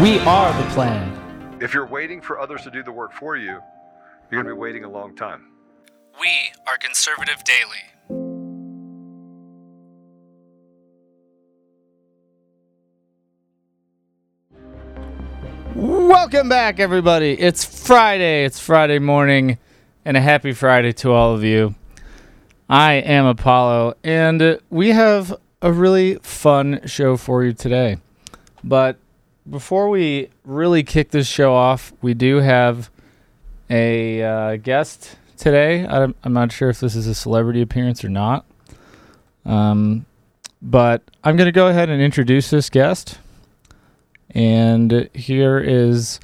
We are the plan. If you're waiting for others to do the work for you, you're going to be waiting a long time. We are Conservative Daily. Welcome back, everybody. It's Friday. It's Friday morning, and a happy Friday to all of you. I am Apollo, and we have a really fun show for you today. But before we really kick this show off, we do have a uh, guest today. I'm, I'm not sure if this is a celebrity appearance or not. Um, but I'm going to go ahead and introduce this guest. And here is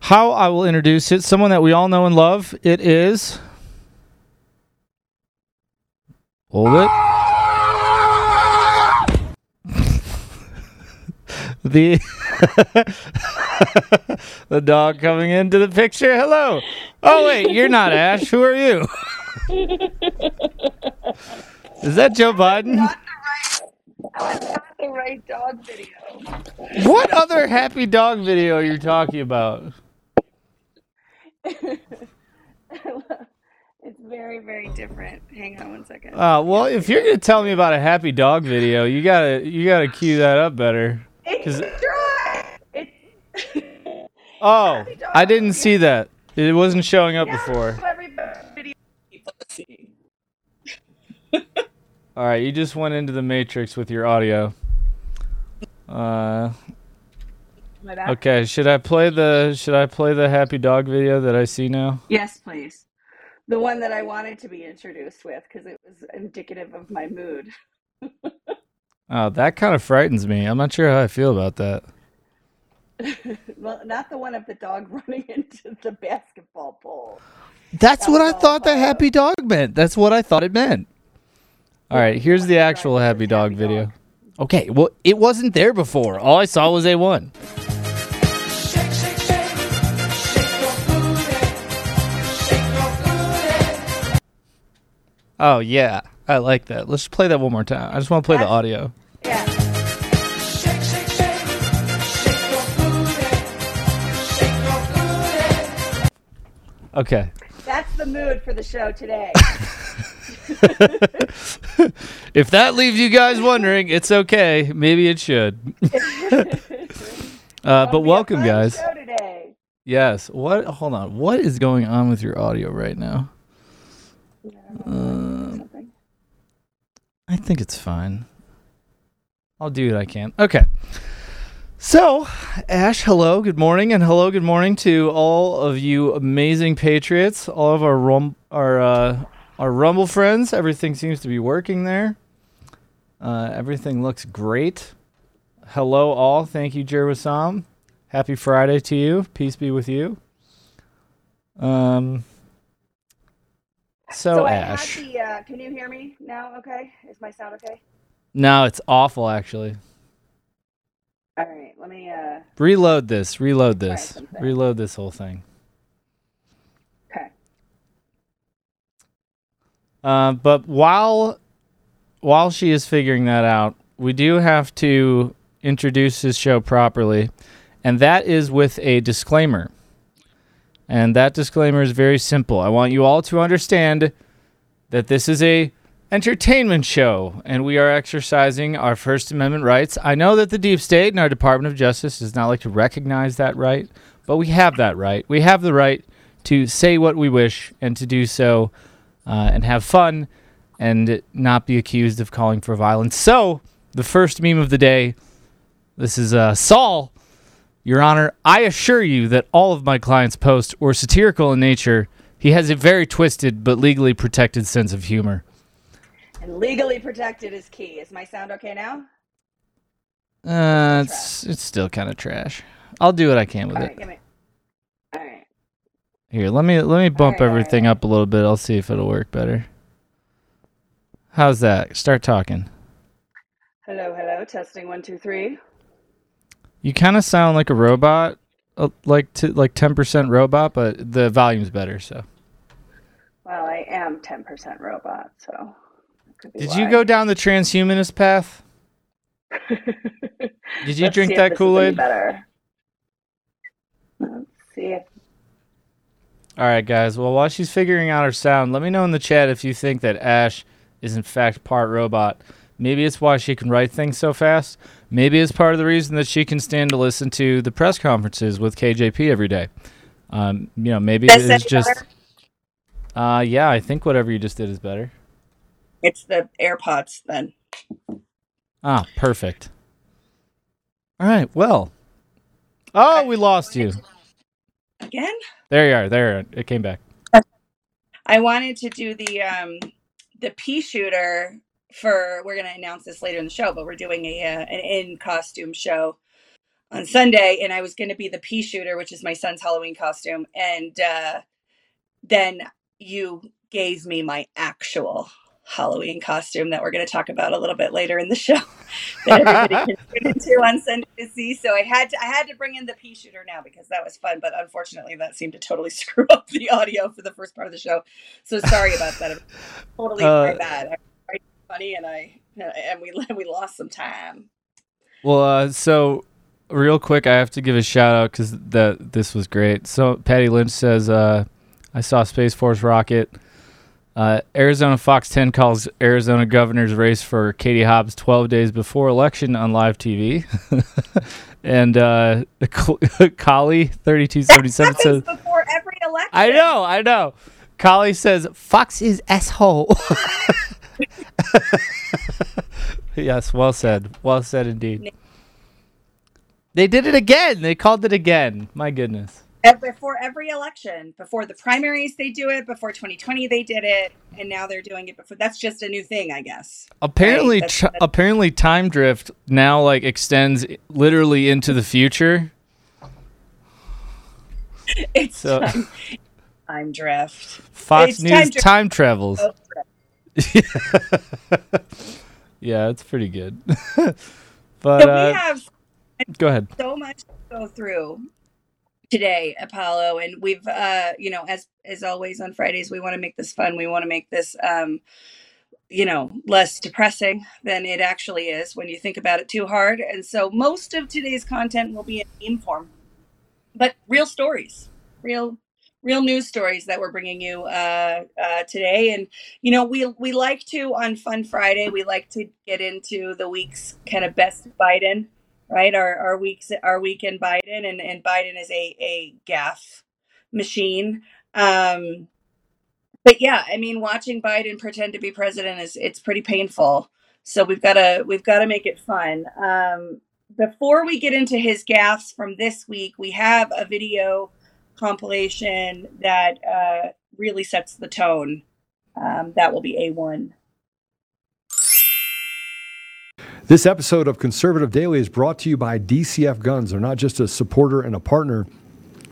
how I will introduce it. Someone that we all know and love. It is. Hold it. The the dog coming into the picture. Hello. Oh wait, you're not Ash. Who are you? Is that Joe Biden? Not the right dog video. What other happy dog video are you talking about? it's very, very different. Hang on one second. Uh, well, if you're gonna tell me about a happy dog video, you gotta you gotta cue that up better. It's dry. It's Oh, I didn't see that. It wasn't showing up before. people see. All right, you just went into the matrix with your audio. Uh, okay, should I play the should I play the happy dog video that I see now? Yes, please. The one that I wanted to be introduced with because it was indicative of my mood. Oh, that kind of frightens me. I'm not sure how I feel about that. well, not the one of the dog running into the basketball pole. That's That what I thought the happy dog meant. That's what I thought it meant. All right, here's the actual right, happy happy dog dog. video. Okay, well, it wasn't there before. All I saw was A1. Oh, yeah. I like that. Let's play that one more time. I just want to play the audio. Yeah. Okay. That's the mood for the show today. If that leaves you guys wondering, it's okay. Maybe it should. uh, but It'll be a welcome, guys. Today. Yes. What? Hold on. What is going on with your audio right now? Something. I think it's fine. I'll do what I can. Okay. So, Ash, hello, good morning, and hello, good morning to all of you amazing patriots, all of our rum, our uh, our Rumble friends. Everything seems to be working there. Uh, everything looks great. Hello, all. Thank you, Jerwasam. Happy Friday to you. Peace be with you. Um. So, So I Ash. the. Uh, can you hear me now? Okay, is my sound okay? No, it's awful actually. All right, let me. Uh, Reload this. Reload this. Reload this whole thing. okay. Uh, but while while she is figuring that out, we do have to introduce this show properly, and that is with a disclaimer. And that disclaimer is very simple. I want you all to understand that this is a entertainment show and we are exercising our First Amendment rights. I know that the deep state and our Department of Justice does not like to recognize that right, but we have that right. We have the right to say what we wish and to do so uh, and have fun and not be accused of calling for violence. So, the first meme of the day this is uh, Saul. Your Honor, I assure you that all of my clients' posts were satirical in nature. He has a very twisted but legally protected sense of humor. And legally protected is key. Is my sound okay now? Uh, it's it's still kind of trash. I'll do what I can with All it. right, me. All right. Here, let me let me bump Alright, everything alright. up a little bit. I'll see if it'll work better. How's that? Start talking. Hello, hello. Testing one, two, three. You kind of sound like a robot, uh, like like ten percent robot, but the volume's better. So, Well, I am 10% robot, so. that could be did why. you go down the transhumanist path? Did you Let's drink that this is any Kool Aid? Better. Let's see if All right, guys. Well, while she's figuring out her sound, let me know in the chat if you think that Ash is in fact part robot. Maybe it's why she can write things so fast. Maybe it's part of the reason that she can stand to listen to the press conferences with KJP every day. Um, you know, maybe Does it's just. better? Uh, yeah, I think whatever you just did is better. It's the AirPods then. Ah, perfect. All right. Well. Oh, we lost you. Again? There you are. There it came back. I wanted to do the um the pea shooter for we're going to announce this later in the show, but we're doing a uh, an in costume show on Sunday and I was going to be the pea shooter, which is my son's Halloween costume, and uh then you gave me my actual Halloween costume that we're going to talk about a little bit later in the show that everybody can tune into on Sunday to see. So I had to I had to bring in the pea shooter now because that was fun, but unfortunately that seemed to totally screw up the audio for the first part of the show. So sorry about that. Totally Uh, my bad. I tried to be funny and I and we we lost some time. Well, uh, so real quick, I have to give a shout out because that this was great. So Patty Lynch says, uh, "I saw Space Force rocket." Uh, Arizona Fox 10 calls Arizona governor's race for Katie Hobbs 12 days before election on live TV. and uh, Collie 3277 Happens says, before every election. I know, I know. Collie says, Fox is asshole. yes, well said. Well said indeed. They did it again. They called it again. My goodness. Before every election, before the primaries, they do it. Before 2020, they did it, and now they're doing it before. That's just a new thing, I guess. Apparently, That's- that's- apparently, time drift now like extends literally into the future. It's So- time, time drift. Fox It's News time time, travels. Oh. yeah, it's pretty good. So but we uh, have go ahead. so much to go through today apollo and we've uh you know as as always on fridays we want to make this fun we want to make this um you know less depressing than it actually is when you think about it too hard and so most of today's content will be in meme form but real stories real real news stories that we're bringing you uh, uh, today and you know we we like to on fun friday we like to get into the week's kind of best biden right? Our our weeks our week in Biden and, and Biden is a a gaff machine. Um but yeah, I mean watching Biden pretend to be president is it's pretty painful. So we've got to we've got to make it fun. Um before we get into his gaffes from this week, we have a video compilation that uh, really sets the tone. Um, that will be A1. This episode of Conservative Daily is brought to you by DCF Guns. They're not just a supporter and a partner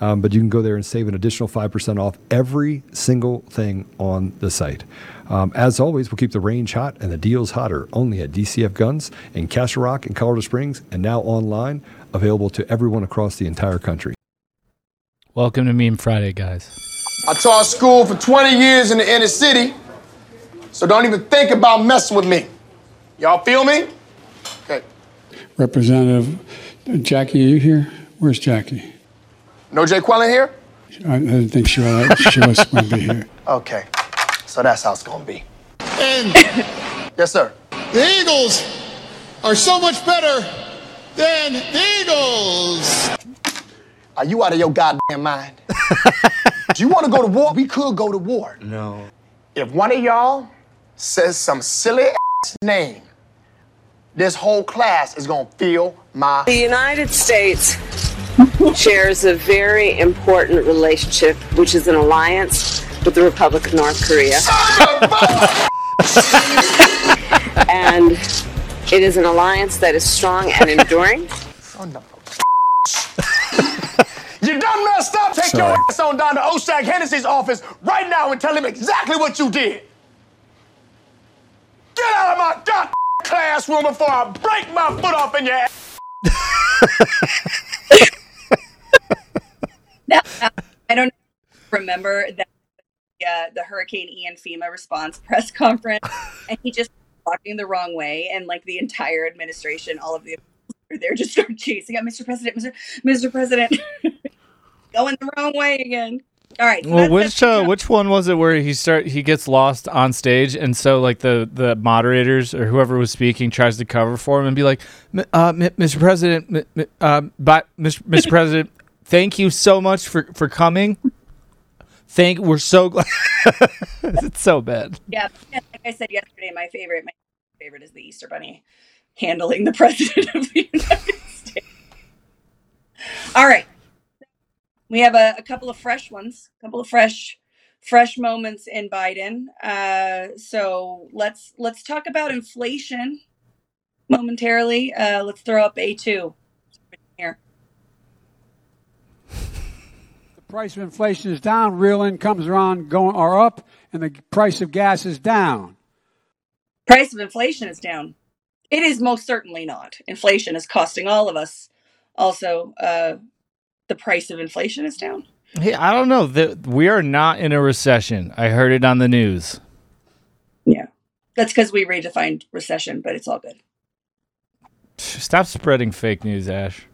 Um, but you can go there and save an additional 5% off every single thing on the site. Um, as always, we'll keep the range hot and the deals hotter only at DCF Guns in Castle Rock and Colorado Springs and now online, available to everyone across the entire country. Welcome to Meme Friday, guys. I taught school for 20 years in the inner city, so don't even think about messing with me. Y'all feel me? Okay. Representative Jackie, are you here? Where's Jackie? No Jay Quellen here? I, I didn't think she was, she was going to be here. Okay. So that's how it's gonna be. And Yes, sir. the Eagles are so much better than the Eagles. Are you out of your goddamn mind? Do you want to go to war? We could go to war. No. If one of y'all says some silly ass name, this whole class is gonna feel my. The United States shares a very important relationship, which is an alliance with the Republic of North Korea. and it is an alliance that is strong and enduring. Son of you done messed up. Take your ass on down to Oshag Hennessy's office right now and tell him exactly what you did. Get out of my goddamn classroom before I break my foot off in your ass. Now, I don't remember that uh, the Hurricane Ian FEMA response press conference, and he just walking the wrong way, and like the entire administration, all of the they're just start chasing out, Mr. President, Mr. Mr. President, going the wrong way again. All right. so Well, which uh, which one was it where he start he gets lost on stage and so like the the moderators or whoever was speaking tries to cover for him and be like, "M- uh, M- Mr. President, uh, but Mr. Mr. President, thank you so much for for coming. Thank we're so glad. it's so bad. Yeah, like I said yesterday, my favorite, my favorite is the Easter Bunny handling the president of the United States. All right, we have a, a couple of fresh ones, a couple of fresh, fresh moments in Biden. Uh, so let's let's talk about inflation momentarily. Uh, let's throw up a two here. The price of inflation is down, real incomes are on going are up, and the price of gas is down. Price of inflation is down. It is most certainly not. Inflation is costing all of us. Also, uh, the price of inflation is down. Hey, I don't know. The, we are not in a recession. I heard it on the news. Yeah. That's because we redefined recession, but it's all good. Stop spreading fake news, Ash.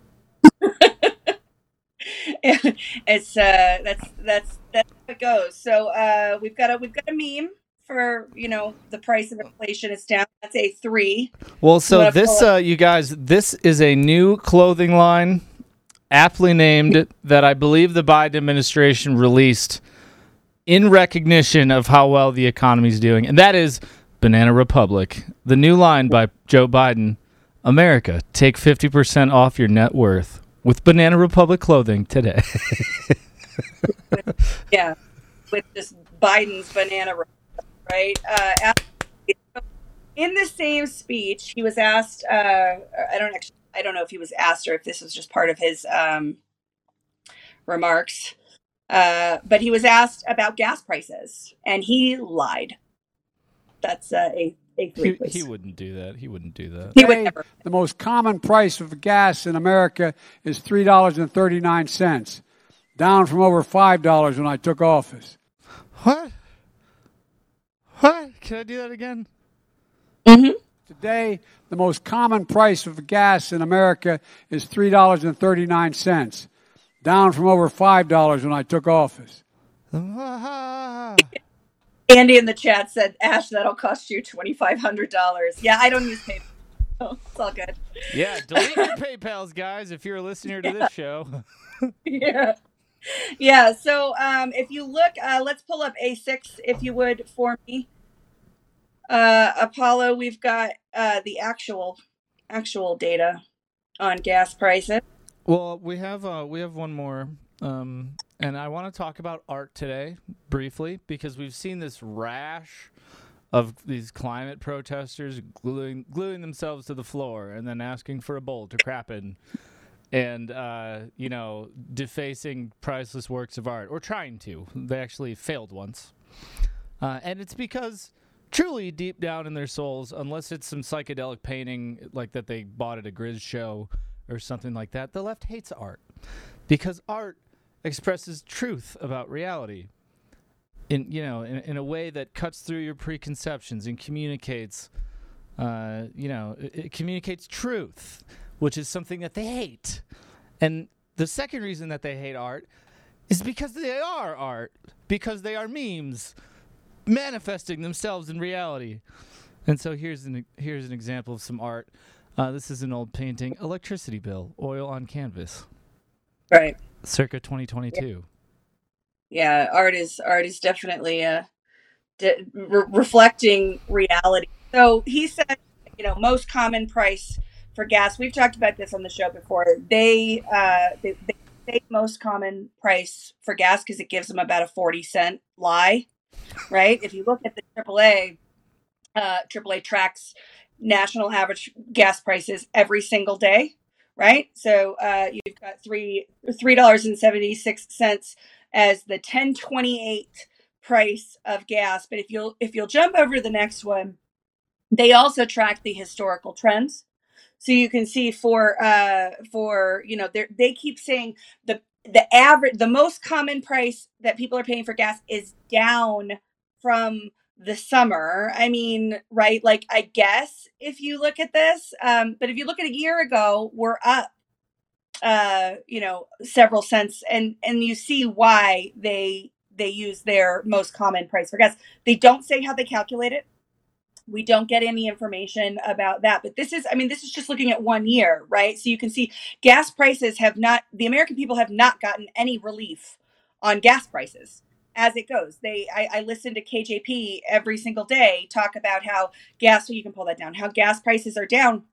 it's uh that's that's that's how it goes. So uh we've got a we've got a meme for you know the price of inflation is down. That's a three. Well, so this, uh, you guys, this is a new clothing line, aptly named, that I believe the Biden administration released in recognition of how well the economy's doing, and that is Banana Republic, the new line by Joe Biden. America, take fifty percent off your net worth with Banana Republic clothing today. Yeah. With just Biden's banana republic, right? Uh in the same speech, he was asked uh I don't actually I don't know if he was asked or if this was just part of his um remarks. Uh, but he was asked about gas prices, and he lied. That's uh, a. he, he wouldn't do that. He wouldn't do that. He would never. The most common price of gas in America is three dollars and thirty nine cents, down from over five dollars when I took office. What? What? Can I do that again? hmm Today, the most common price of gas in America is $3.39, down from over $5 when I took office. Andy in the chat said, Ash, that'll cost you $2,500. Yeah, I don't use PayPal. So it's all good. Yeah, delete your PayPal's, guys, if you're a listener to this show. yeah. Yeah. So um, if you look, uh, let's pull up A6, if you would, for me. Uh, Apollo, we've got uh, the actual actual data on gas prices. Well, we have uh, we have one more, um, and I want to talk about art today briefly because we've seen this rash of these climate protesters gluing gluing themselves to the floor and then asking for a bowl to crap in, and uh, you know defacing priceless works of art or trying to. They actually failed once, uh, and it's because truly deep down in their souls, unless it's some psychedelic painting like that they bought at a Grizz show or something like that, the left hates art because art expresses truth about reality in you know in, in a way that cuts through your preconceptions and communicates uh, you know it, it communicates truth which is something that they hate. And the second reason that they hate art is because they are art because they are memes manifesting themselves in reality. And so here's an here's an example of some art. Uh, this is an old painting electricity bill oil on canvas. Right. Circa 2022 Yeah, art is art is definitely uh, de- re- reflecting reality. So he said, you know, most common price for gas. We've talked about this on the show before. They uh, they, they say most common price for gas because it gives them about a forty cent lie, right? If you look at the AAA, uh, AAA tracks national average gas prices every single day, right? So uh, you've got three three dollars and seventy six cents as the ten twenty eight price of gas. But if you'll if you'll jump over to the next one, they also track the historical trends. So you can see for uh for you know they they keep saying the the average the most common price that people are paying for gas is down from the summer. I mean, right? Like I guess if you look at this, um, but if you look at a year ago, we're up uh you know several cents and and you see why they they use their most common price for gas they don't say how they calculate it we don't get any information about that but this is i mean this is just looking at one year right so you can see gas prices have not the american people have not gotten any relief on gas prices as it goes. They i, I listen to kjp every single day talk about how gas so you can pull that down how gas prices are down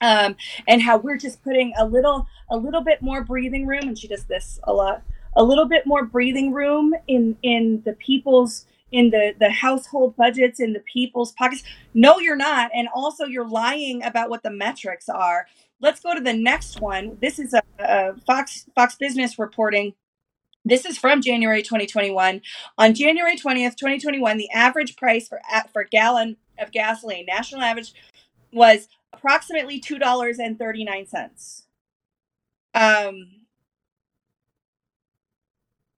um, and how we're just putting a little a little bit more breathing room and she does this a lot a little bit more breathing room in in the people's in the the household budgets in the people's pockets. No you're not and also you're lying about what the metrics are. Let's go to the next one. This is a, a fox fox business reporting this is from January 2021. On January 20th, 2021, the average price for for gallon of gasoline, national average, was approximately two dollars and thirty nine cents. Um,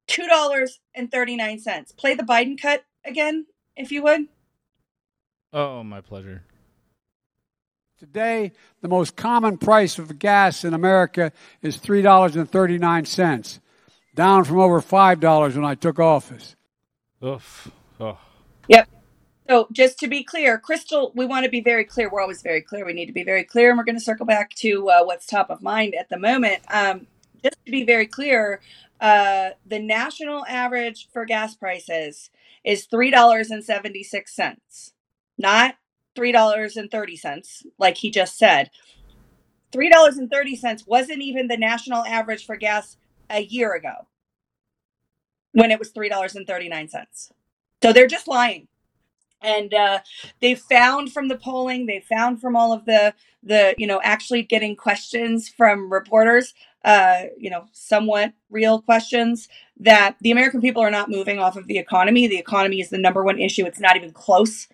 two dollars and thirty nine cents. Play the Biden cut again, if you would. oh my pleasure Today, the most common price of gas in America is $3.39, down from over $5 when I took office. Oof. Oh. Yep. So just to be clear, Crystal, we want to be very clear. We're always very clear. We need to be very clear, and we're going to circle back to uh, what's top of mind at the moment. Um, just to be very clear, uh, the national average for gas prices is three dollars and seventy six cents, not three dollars and thirty cents, like he just said. Three dollars and thirty cents wasn't even the national average for gas a year ago, when it was three dollars and thirty nine cents. So they're just lying. And uh, they found from the polling they found from all of the the you know actually getting questions from reporters uh, you know somewhat real questions that the american people are not moving off of the economy. The economy is the number one issue. It's not even close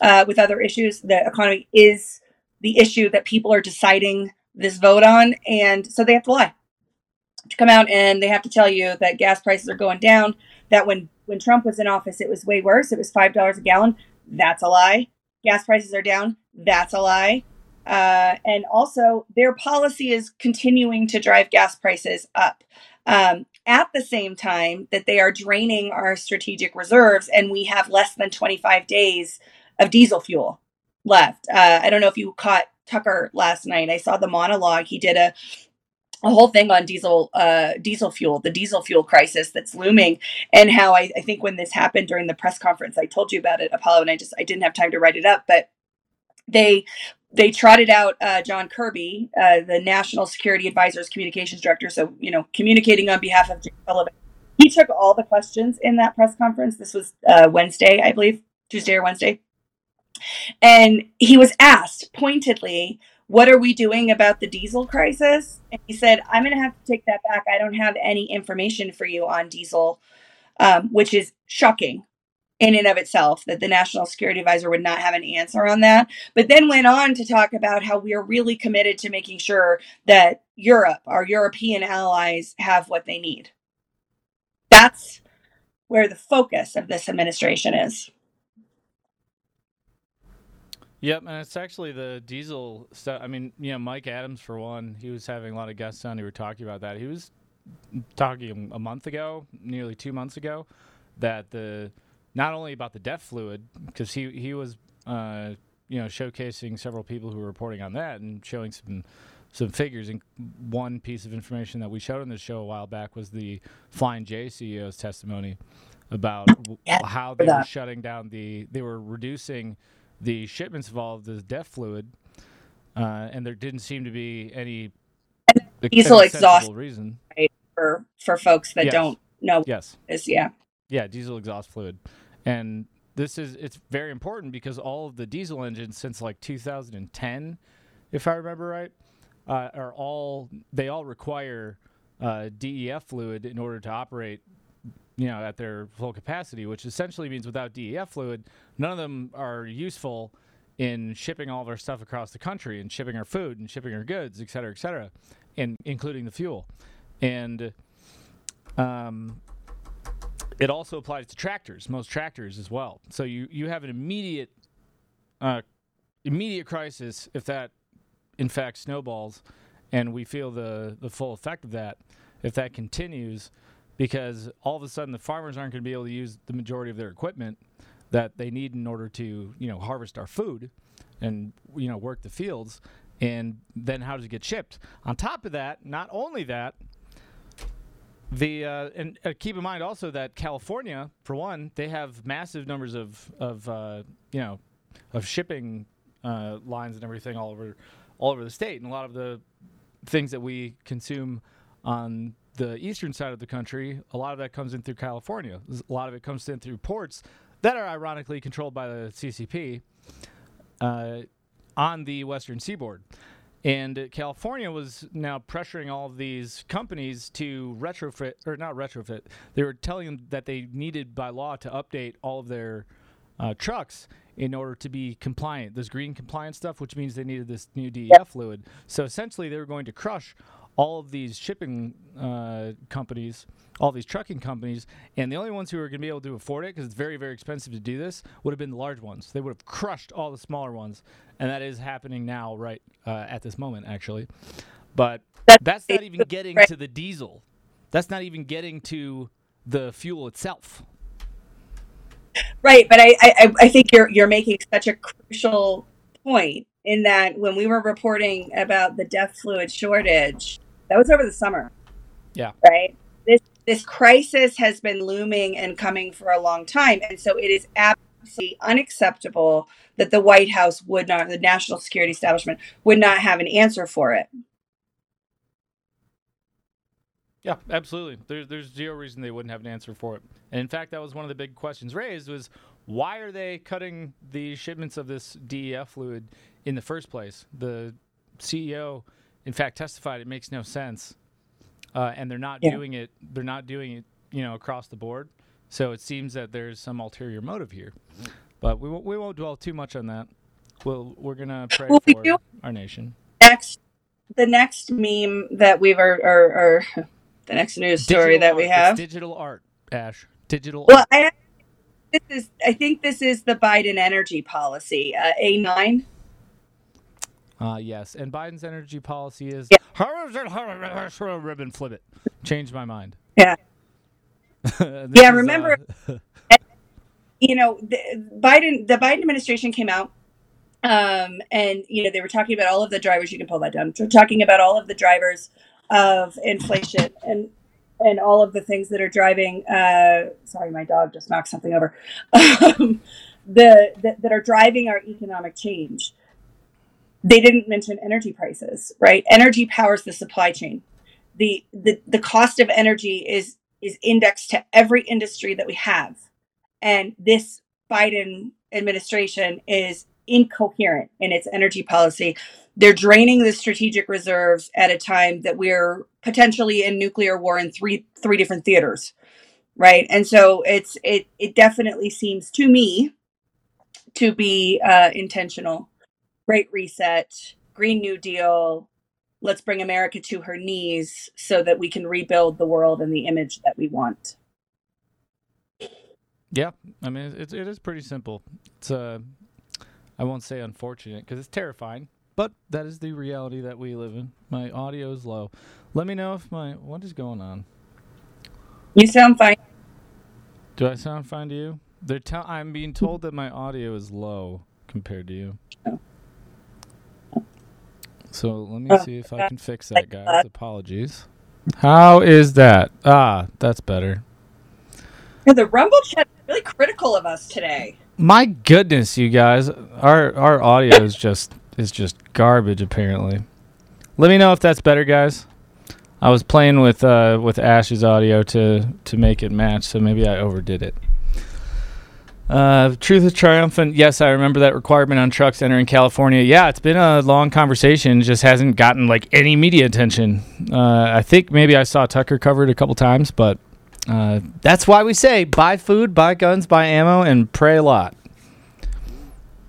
uh, with other issues. The economy is the issue that people are deciding this vote on. And so they have to lie to come out and they have to tell you that gas prices are going down that when when Trump was in office it was way worse it was five dollars a gallon that's a lie gas prices are down That's a lie. Uh, and also, their policy is continuing to drive gas prices up. Um, at the same time that they are draining our strategic reserves, and we have less than 25 days of diesel fuel left. Uh, I don't know if you caught Tucker last night. I saw the monologue. He did a a whole thing on diesel uh, diesel fuel, the diesel fuel crisis that's looming, and how I, I think when this happened during the press conference, I told you about it, Apollo, and I just I didn't have time to write it up, but they they trotted out uh, John Kirby, uh, the National Security Advisor's communications director, so you know communicating on behalf of Sullivan. He took all the questions in that press conference. This was uh, Wednesday, I believe, Tuesday or Wednesday, and he was asked pointedly what are we doing about the diesel crisis? And he said, I'm going to have to take that back. I don't have any information for you on diesel, um, which is shocking in and of itself that the national security advisor would not have an answer on that. But then went on to talk about how we are really committed to making sure that Europe, our European allies, have what they need. That's where the focus of this administration is. Yep, and it's actually the diesel stuff. I mean, you know, Mike Adams for one, he was having a lot of guests on who were talking about that. He was talking a month ago, nearly two months ago, that the not only about the DEF fluid because he he was uh, you know showcasing several people who were reporting on that and showing some some figures. And one piece of information that we showed on the show a while back was the Flying J CEO's testimony about yeah, how they were shutting down the they were reducing the shipments of all of the DEF fluid, uh, and there didn't seem to be any diesel exhaust reason right, for for folks that yes. don't know. Yes, is yeah, yeah, diesel exhaust fluid, and this is it's very important because all of the diesel engines since like 2010, if I remember right, uh, are all they all require uh, DEF fluid in order to operate you know, at their full capacity, which essentially means without DEF fluid, none of them are useful in shipping all of our stuff across the country and shipping our food and shipping our goods, et cetera, et cetera, and including the fuel. And um, it also applies to tractors, most tractors as well. So you, you have an immediate uh, immediate crisis if that in fact snowballs and we feel the, the full effect of that. If that continues, because all of a sudden the farmers aren't going to be able to use the majority of their equipment that they need in order to you know harvest our food and you know work the fields and then how does it get shipped? On top of that not only that the uh, and uh, keep in mind also that California, for one, they have massive numbers of of uh, you know of shipping uh, lines and everything all over all over the state, and a lot of the things that we consume on the eastern side of the country, a lot of that comes in through California. A lot of it comes in through ports that are ironically controlled by the CCP uh, on the western seaboard. And California was now pressuring all of these companies to retrofit, or not retrofit, they were telling them that they needed by law to update all of their uh, trucks in order to be compliant. This green compliance stuff, which means they needed this new DEF fluid. So essentially, they were going to crush all of these shipping uh, companies, all these trucking companies, and the only ones who are going to be able to afford it, because it's very, very expensive to do this, would have been the large ones. They would have crushed all the smaller ones, and that is happening now, right uh, at this moment, actually. But that's not even getting to the diesel. That's not even getting to the fuel itself. Right, but I, I, I think you're you're making such a crucial point in that when we were reporting about the DEF fluid shortage, that was over the summer. Yeah. Right. This this crisis has been looming and coming for a long time, and so it is absolutely unacceptable that the White House would not, the national security establishment would not have an answer for it. Yeah, absolutely. There's there's zero reason they wouldn't have an answer for it. And in fact, that was one of the big questions raised was why are they cutting the shipments of this DEF fluid in the first place? The CEO in fact, testified it makes no sense, uh, and they're not yeah. doing it. They're not doing it, you know, across the board. So it seems that there's some ulterior motive here, but we won't, we won't dwell too much on that. We'll, we're gonna pray well, for our nation. Next, the next meme that we've or, or, or the next news story digital that we have it's digital art, Ash. Digital. Well, art. I this is I think this is the Biden energy policy. Uh, A nine Uh, yes, and Biden's energy policy is Yeah. ribbon flip it. Changed my mind. Yeah. Yeah, is, remember- uh, you know, the Biden, the Biden administration came out, um, and you know they were talking about all of the drivers. You can pull that down. They're talking about all of the drivers of inflation and and all of the things that are driving. Uh, sorry, my dog just knocked something over. Um, the that, that are driving our economic change. They didn't mention energy prices, right? Energy powers the supply chain. The the the cost of energy is is indexed to every industry that we have and this Biden administration is incoherent in its energy policy. They're draining the strategic reserves at a time that we're potentially in nuclear war in three three different theaters, right? And so it's it it definitely seems to me to be uh, intentional. Great reset, Green New Deal. Let's bring America to her knees so that we can rebuild the world in the image that we want. yeah, I mean it's it is pretty simple. It's uh, I won't say unfortunate because it's terrifying, but that is the reality that we live in. My audio is low. Let me know if my what is going on. You sound fine. Do I sound fine to you? They're tell- I'm being told that my audio is low compared to you. So let me Oh, see if I can fix that, guys. Apologies. How is that? Ah, that's better. Yeah, the Rumble chat is really critical of us today. My goodness, you guys, our our audio is just is just garbage. Apparently, let me know if that's better, guys. I was playing with uh, with Ash's audio to to make it match, so maybe I overdid it. Uh, truth is triumphant. Yes, I remember that requirement on trucks entering California. Yeah, it's been a long conversation. Just hasn't gotten like any media attention. Uh, I think maybe I saw Tucker covered a couple times, but uh, that's why we say buy food, buy guns, buy ammo, and pray a lot.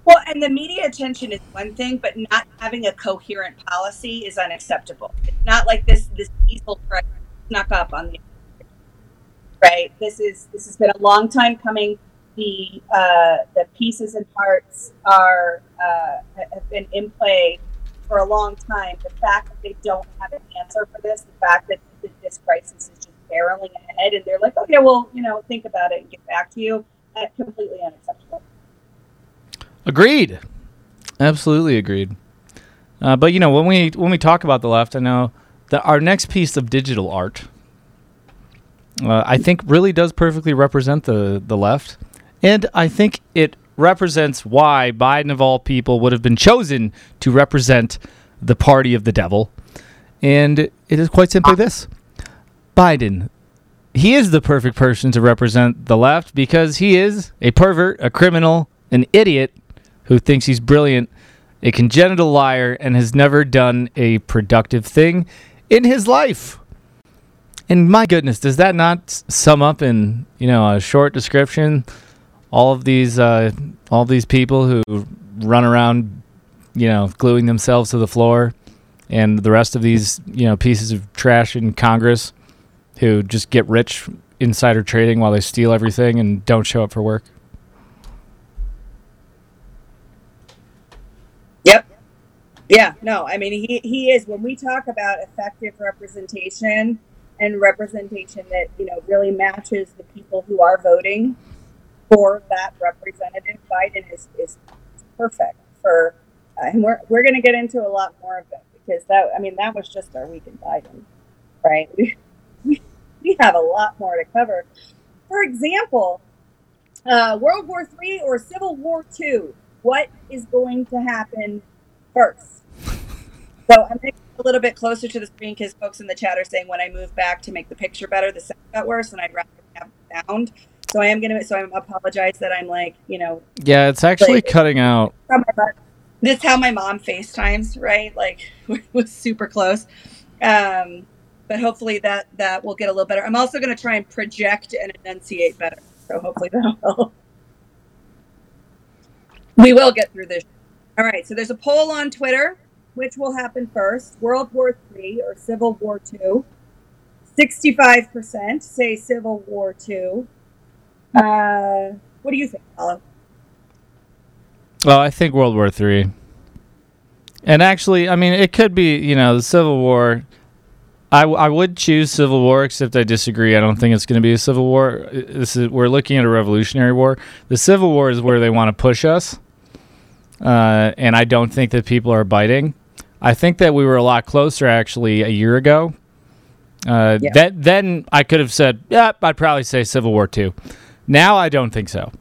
Well, and the media attention is one thing, but not having a coherent policy is unacceptable. It's not like this this diesel truck snuck up on the right. This is this has been a long time coming. The uh, the pieces and parts are uh, have been in play for a long time. The fact that they don't have an answer for this, the fact that this crisis is just barreling ahead, and they're like, okay, well, you know, think about it and get back to you. that's completely unacceptable. Agreed. Absolutely agreed. Uh, but you know, when we when we talk about the left, I know that our next piece of digital art, uh, I think, really does perfectly represent the the left, and I think it represents why Biden of all people would have been chosen to represent the party of the devil, and it is quite simply this: Biden. He is the perfect person to represent the left because he is a pervert, a criminal, an idiot who thinks he's brilliant, a congenital liar, and has never done a productive thing in his life. And my goodness, does that not sum up in you know a short description all of these uh, all these people who run around, you know, gluing themselves to the floor, and the rest of these you know pieces of trash in Congress who just get rich insider trading while they steal everything and don't show up for work. Yep. Yeah, no, I mean he he is when we talk about effective representation and representation that, you know, really matches the people who are voting for that representative, Biden is is perfect for uh, and we're we're going to get into a lot more of it because that I mean that was just our week in Biden, right? We we, we have a lot more to cover. For example, uh, World War Three or Civil War Two. What is going to happen first? So I'm a little bit closer to the screen because folks in the chat are saying when I move back to make the picture better, the sound got worse, and I'd rather have sound. So I am gonna. So I apologize that I'm like, you know, Yeah, it's actually Like- cutting out. this is how my mom FaceTimes, right? Like was super close. Um, but hopefully that that will get a little better. I'm also going to try and project and enunciate better. So hopefully that'll help. We will get through this. All right. So there's a poll on Twitter. Which will happen first? World War Three or Civil War Two? Sixty-five percent say Civil War Two. Uh, what do you think, Paulo? Well, I think World War Three. And actually, I mean, it could be, you know, the Civil War. I, w- I would choose Civil War, except I disagree. I don't think it's going to be a Civil War. This is we're looking at a Revolutionary War. The Civil War is where they want to push us, uh, and I don't think that people are biting. I think that we were a lot closer actually a year ago. Uh, Yeah. That then I could have said, yeah, I'd probably say Civil War too. Now I don't think so.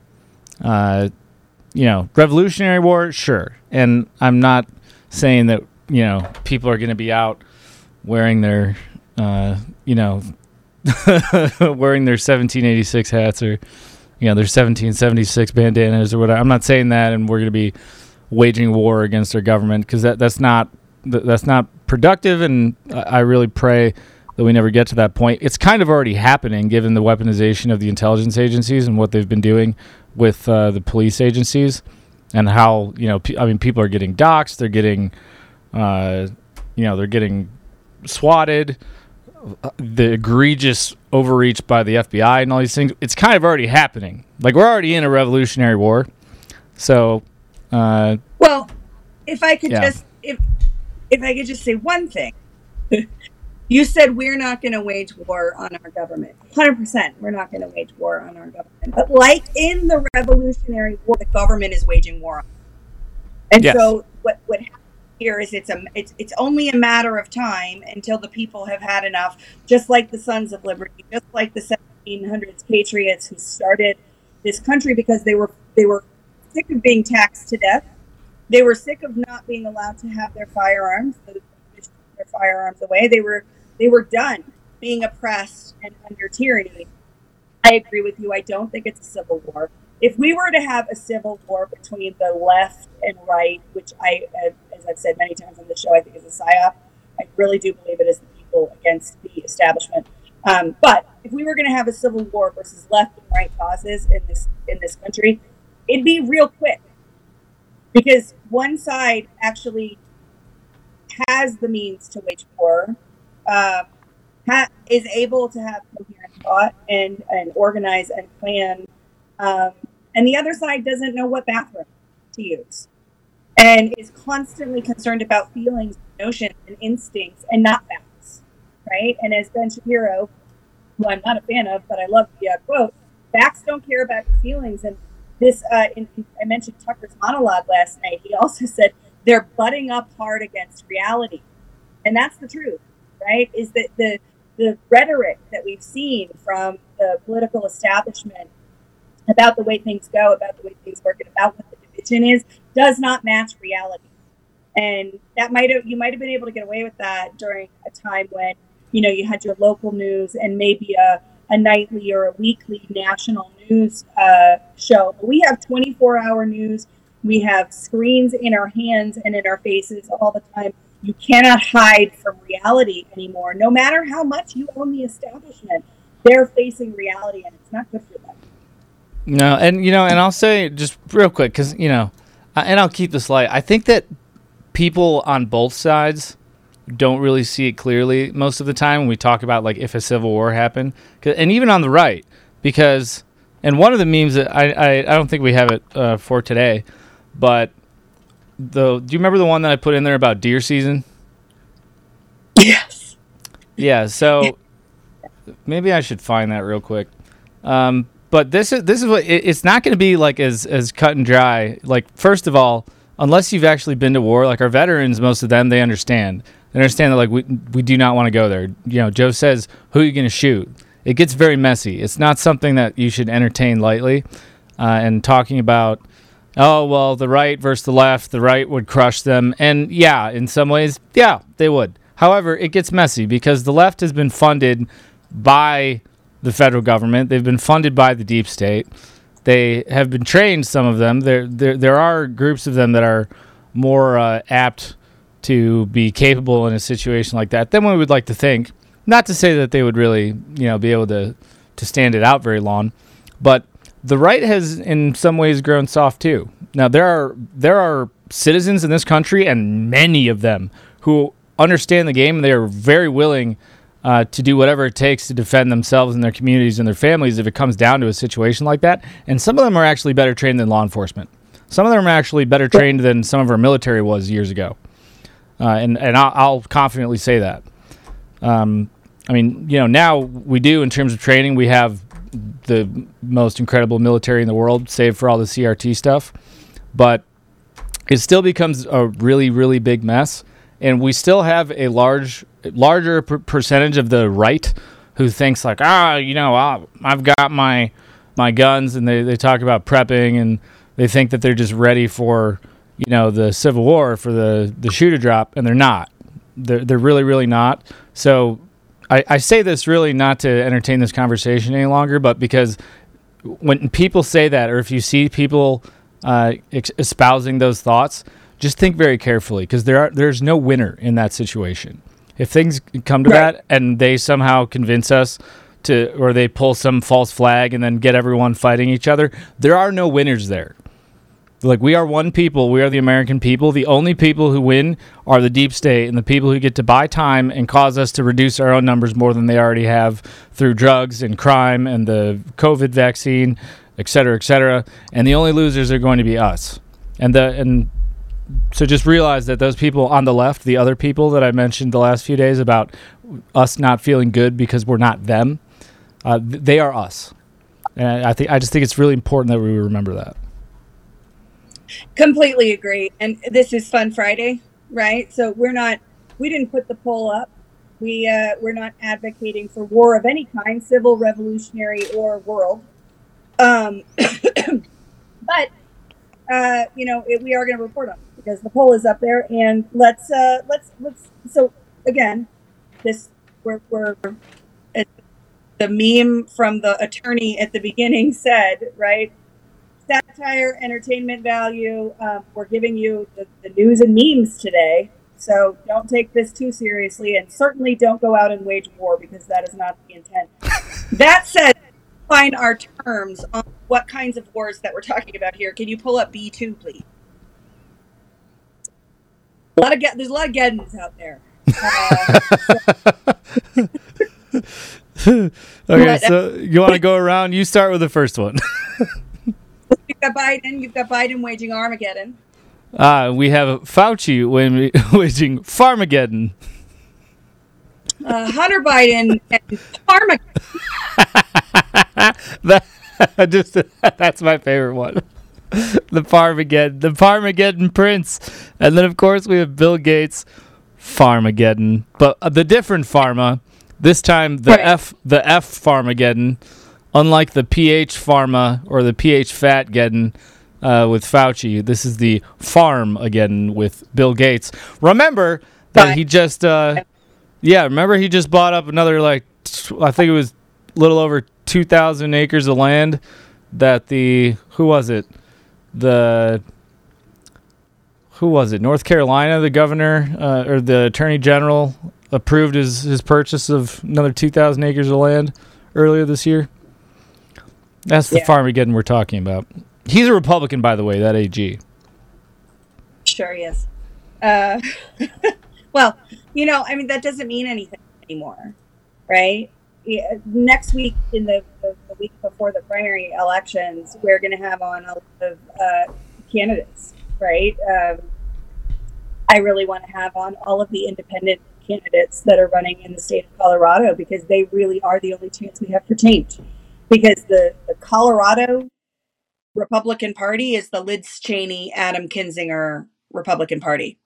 Uh, you know, Revolutionary War, sure, and I'm not saying that you know people are going to be out wearing their, uh, you know, wearing their 1786 hats or you know their 1776 bandanas or whatever. I'm not saying that, and we're going to be waging war against our government because that that's not th- that's not productive, and I really pray that we never get to that point. It's kind of already happening given the weaponization of the intelligence agencies and what they've been doing with uh, the police agencies and how you know pe- I mean people are getting doxxed, they're getting uh, you know they're getting swatted, uh, the egregious overreach by the FBI and all these things. It's kind of already happening. Like we're already in a revolutionary war, so uh, Well, if I could Yeah. just if if I could just say one thing. you said we're not going to wage war on our government. 100% we're not going to wage war on our government. But like in the Revolutionary War, the government is waging war on. And Yes. so what what happens here is it's a it's it's only a matter of time until the people have had enough just like the Sons of Liberty, just like the 1700s patriots who started this country because they were they were sick of being taxed to death. They were sick of not being allowed to have their firearms. So their firearms away. They were they were done being oppressed and under tyranny. I agree with you. I don't think it's a civil war. If we were to have a civil war between the left and right, which I, as I've said many times on the show, I think is a psyop. I really do believe it is the people against the establishment. Um, but if we were going to have a civil war versus left and right causes in this in this country, it'd be real quick because one side actually has the means to wage war, uh, ha- is able to have coherent thought and, and organize and plan, um, and the other side doesn't know what bathroom to use and is constantly concerned about feelings, notions, and instincts and not facts, right? And as Ben Shapiro, who I'm not a fan of, but I love the uh, quote, facts don't care about your feelings. And this, uh, in, I mentioned Tucker's monologue last night. He also said they're butting up hard against reality. And that's the truth, right? Is that the, the rhetoric that we've seen from the political establishment about the way things go, about the way things work, and about what the division is, does not match reality. And that might have you might have been able to get away with that during a time when you know you had your local news and maybe a, a nightly or a weekly national news uh, show. We have 24 hour news. We have screens in our hands and in our faces all the time. You cannot hide from reality anymore. No matter how much you own the establishment, they're facing reality, and it's not good for them. No, and you know, and I'll say just real quick because you know, and I'll keep this light. I think that people on both sides don't really see it clearly most of the time when we talk about like if a civil war happened, and even on the right, because and one of the memes that I I, I don't think we have it uh, for today, but the do you remember the one that I put in there about deer season? Yes. Yeah. So maybe I should find that real quick. Um, but this is this is what it, it's not going to be like as as cut and dry. Like first of all, unless you've actually been to war, like our veterans, most of them they understand. They understand that like we we do not want to go there. You know, Joe says, "Who are you going to shoot?" It gets very messy. It's not something that you should entertain lightly. Uh, and talking about, oh well, the right versus the left, the right would crush them, and yeah, in some ways, yeah, they would. However, it gets messy because the left has been funded by the federal government. They've been funded by the deep state. They have been trained. Some of them. There, there, there are groups of them that are more uh, apt to be capable in a situation like that than we would like to think. Not to say that they would really, you know, be able to to stand it out very long, but the right has, in some ways, grown soft too. Now there are there are citizens in this country, and many of them who understand the game. and They are very willing uh, to do whatever it takes to defend themselves and their communities and their families if it comes down to a situation like that. And some of them are actually better trained than law enforcement. Some of them are actually better trained than some of our military was years ago. uh, and and I'll, I'll confidently say that. Um, I mean, you know, now we do in terms of training, we have the most incredible military in the world, save for all the CRT stuff, but it still becomes a really, really big mess, and we still have a large, larger per- percentage of the right who thinks like, ah, you know, i I've got my my guns, and they, they talk about prepping, and they think that they're just ready for, you know, the Civil War for the the shoe to drop, and they're not. They're they're really, really not. So I, I say this really not to entertain this conversation any longer, but because when people say that, or if you see people uh, espousing those thoughts, just think very carefully because there are there's no winner in that situation. If things come to Right. that and they somehow convince us to, or they pull some false flag and then get everyone fighting each other, there are no winners there. Like we are one people, we are the American people. The only people who win are the deep state and the people who get to buy time and cause us to reduce our own numbers more than they already have through drugs and crime and the COVID vaccine, et cetera, et cetera. And the only losers are going to be us. And the and so just realize that those people on the left, the other people that I mentioned the last few days about us not feeling good because we're not them, uh, they are us. And I think I just think it's really important that we remember that. Completely agree. And this is Fun Friday, right? So we're not, we didn't put the poll up. We uh, we're not advocating for war of any kind, civil, revolutionary, or world. Um, but uh, you know, it, we are going to report on it because the poll is up there. And let's uh, let's let's. So again, this we're we're the meme from the attorney at the beginning said right satire, entertainment value. Um, we're giving you the, the news and memes today. So don't take this too seriously and certainly don't go out and wage war because that is not the intent. that said, find our terms on what kinds of wars that we're talking about here. Can you pull up B2, please? A lot of get, there's a lot of Geddons out there. Uh, okay, What? so you want to go around? You start with the first one. You've got Biden. You've got Biden waging Armageddon. Uh, we have Fauci waging Farmageddon. Uh, Hunter Biden and Armageddon. that just that's my favorite one. the Farmageddon, the Farmageddon Prince, and then of course we have Bill Gates, Farmageddon, but uh, the different pharma. This time the Right. F, the F Farmageddon, unlike the PH Pharma or the PH fat Fatgeddon. Uh, with Fauci, this is the farm again with Bill Gates. Remember that he just, uh, yeah, remember he just bought up another like, t- I think it was a little over two thousand acres of land that the who was it the who was it North Carolina the governor uh, or the attorney general approved his his purchase of another two thousand acres of land earlier this year. That's the Yeah. Farmageddon we're talking about. He's a Republican, by the way. That AG. Sure, yes. Uh, well, you know, I mean, that doesn't mean anything anymore, right? Yeah, next week, in the, the, the week before the primary elections, we're going to have on a lot of uh, candidates, right? Um, I really want to have on all of the independent candidates that are running in the state of Colorado because they really are the only chance we have for change. Because the, the Colorado Republican Party is the Liz Cheney, Adam Kinzinger Republican Party.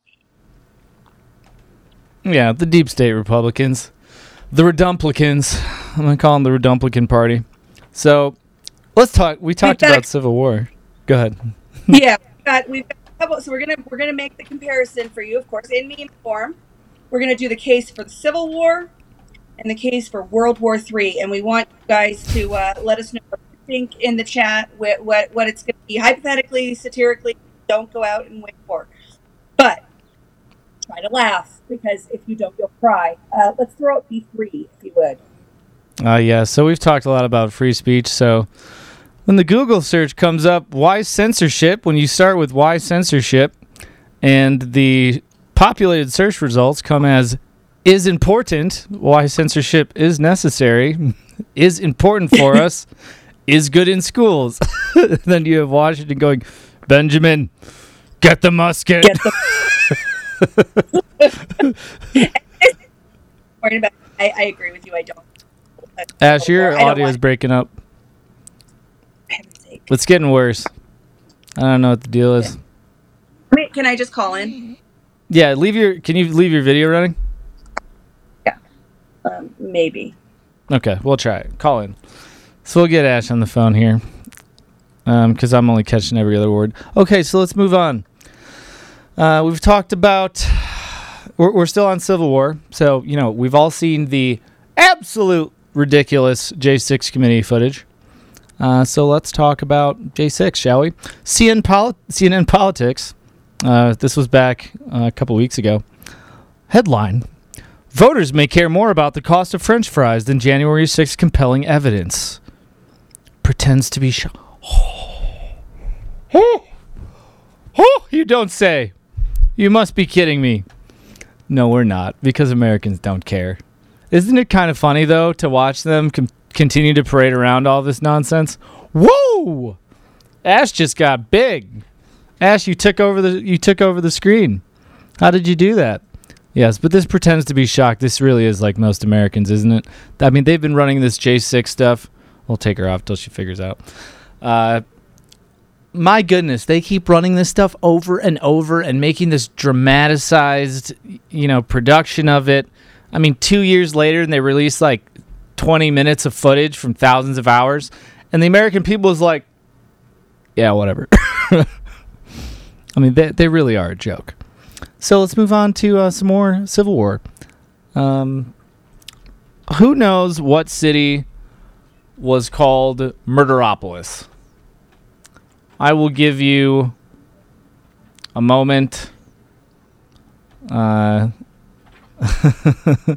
Yeah, the deep state Republicans, the Redumplicans. I'm gonna call them the Redumplican Party. So let's talk. We talked about Civil War. Go ahead. yeah, we've got, we've got so we're gonna we're gonna make the comparison for you, of course, in meme form. We're gonna do the case for the Civil War and the case for World War Three, and we want you guys to uh, let us know what you think in the chat. What what, what it's gonna be hypothetically, satirically. Don't go out and wait for, but try to laugh because if you don't, you'll cry. Uh, let's throw out B three if you would. Uh, yeah, so we've talked a lot about free speech. So when the Google search comes up, why censorship? When you start with why censorship, and the populated search results come as is important, why censorship is necessary, is important for us, is good in schools. then you have Washington going, Benjamin, get the musket. Get the I, I agree with you. I don't. Ash, your audio is breaking up. It's getting worse. I don't know what the deal is. Wait, can I just call in? Yeah, leave your. Can you leave your video running? Um, maybe. Okay, we'll try it. Call in. So we'll get Ash on the phone here, because I'm only catching every other word. Okay, so let's move on. Uh, we've talked about. We're, we're still on Civil War, so you know we've all seen the absolute ridiculous J6 committee footage. Uh, so let's talk about J6, shall we? CNN, poli- CNN Politics. Uh, this was back uh, a couple weeks ago. Headline Voters may care more about the cost of french fries than January 6th compelling evidence. Pretends to be shocked. Oh, oh, you don't say. You must be kidding me. No, we're not, because Americans don't care. Isn't it kind of funny, though, to watch them com- continue to parade around all this nonsense? Whoa! Ash just got big. Ash, you took over the you took over the screen. How did you do that? Yes, but this pretends to be shocked. This really is like most Americans, isn't it? I mean, they've been running this J6 stuff. We'll take her off till she figures out. Uh, my goodness, they keep running this stuff over and over and making this dramatized, you know, production of it. I mean, two years later, and they release like 20 minutes of footage from thousands of hours, and the American people is like, yeah, whatever. I mean, they, they really are a joke. So let's move on to uh, some more Civil War. Um, who knows what city was called Murderopolis? I will give you a moment. Uh,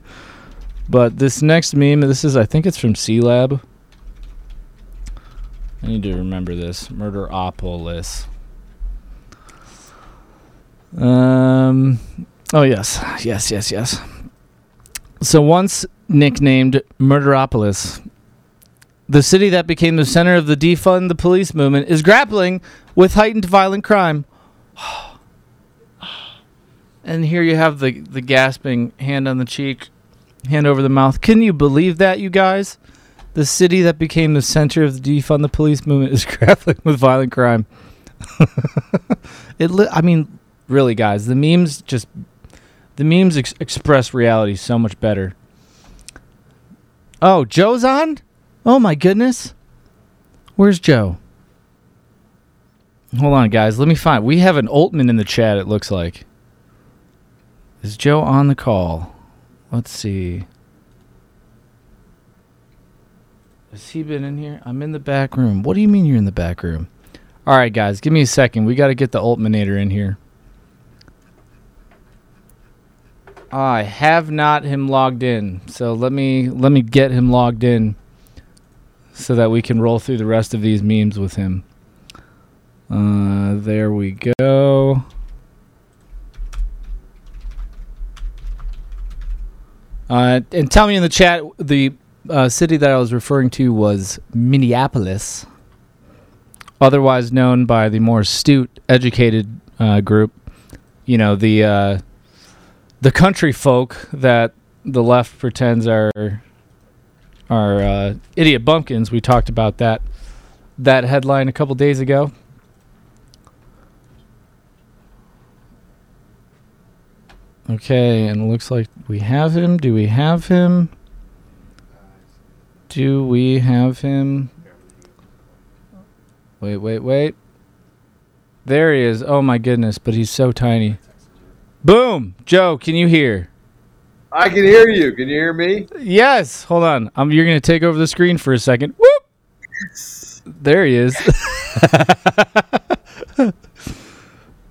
but this next meme, this is, I think it's from C Lab. I need to remember this Murderopolis. Um. Oh yes, yes, yes, yes. So once nicknamed Murderopolis, the city that became the center of the defund the police movement is grappling with heightened violent crime. And here you have the the gasping hand on the cheek, hand over the mouth. Can you believe that, you guys? The city that became the center of the defund the police movement is grappling with violent crime. it li- I mean, really guys, the memes just the memes ex- express reality so much better. Oh, Joe's on? Oh my goodness. Where's Joe? Hold on, guys. Let me find. We have an Oltmann in the chat. It looks like. Is Joe on the call? Let's see. Has he been in here? I'm in the back room. What do you mean you're in the back room? All right, guys, give me a second. We got to get the Altmanator in here. I have not him logged in, so let me let me get him logged in, so that we can roll through the rest of these memes with him. Uh, there we go. Uh, and tell me in the chat the uh, city that I was referring to was Minneapolis, otherwise known by the more astute, educated uh, group. You know the uh, the country folk that the left pretends are are uh, idiot bumpkins. We talked about that that headline a couple days ago. Okay, and it looks like we have him. Do we have him? Do we have him? Wait, wait, wait. There he is. Oh my goodness, but he's so tiny. Boom! Joe, can you hear? I can hear you. Can you hear me? Yes. Hold on. Um, you're gonna take over the screen for a second. Whoop! There he is.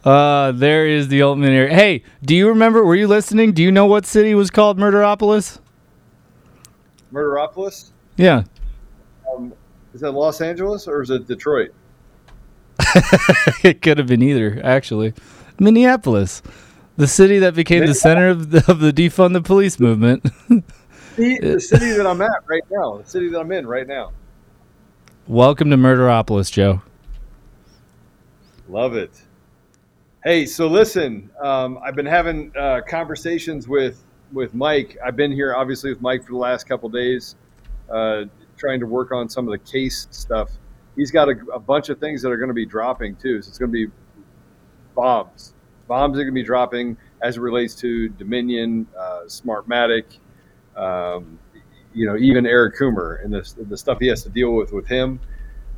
uh, there is the ultimate area. Hey, do you remember? Were you listening? Do you know what city was called Murderopolis? Murderopolis? Yeah. Um, is that Los Angeles or is it Detroit? it could have been either, actually. Minneapolis, the city that became the center of the, of the defund the police movement. The, the city that I'm at right now. The city that I'm in right now. Welcome to Murderopolis, Joe. Love it. Hey, so listen, um, I've been having uh, conversations with with Mike. I've been here obviously with Mike for the last couple days, uh, trying to work on some of the case stuff. He's got a, a bunch of things that are going to be dropping too. So it's going to be bombs. Bombs are going to be dropping as it relates to Dominion, uh, Smartmatic, um, you know, even Eric Coomer and the, the stuff he has to deal with with him.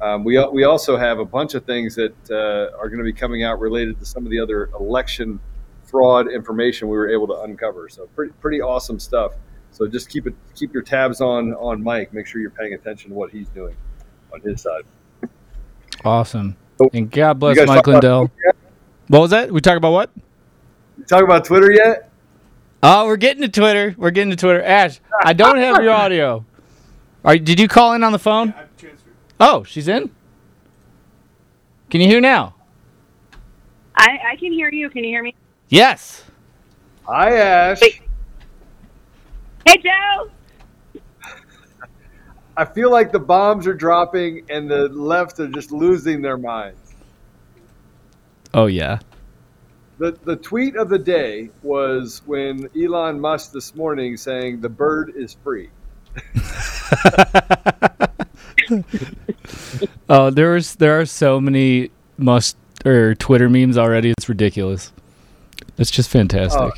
Um, we, we also have a bunch of things that uh, are going to be coming out related to some of the other election fraud information we were able to uncover. So pretty, pretty awesome stuff. So just keep it keep your tabs on on Mike. Make sure you're paying attention to what he's doing on his side. Awesome. And God bless Mike about Lindell. Yet? What was that? We talk about what? You talk about Twitter yet? Oh, we're getting to Twitter. We're getting to Twitter. Ash, I don't have your audio. Are, did you call in on the phone? Oh, she's in. Can you hear now? I, I can hear you. Can you hear me? Yes. Hi, Ash. Hey, Joe. I feel like the bombs are dropping and the left are just losing their minds. Oh yeah. The, the tweet of the day was when Elon Musk this morning saying the bird is free. Uh, oh, there's there are so many Musk or Twitter memes already. It's ridiculous. It's just fantastic. Oh,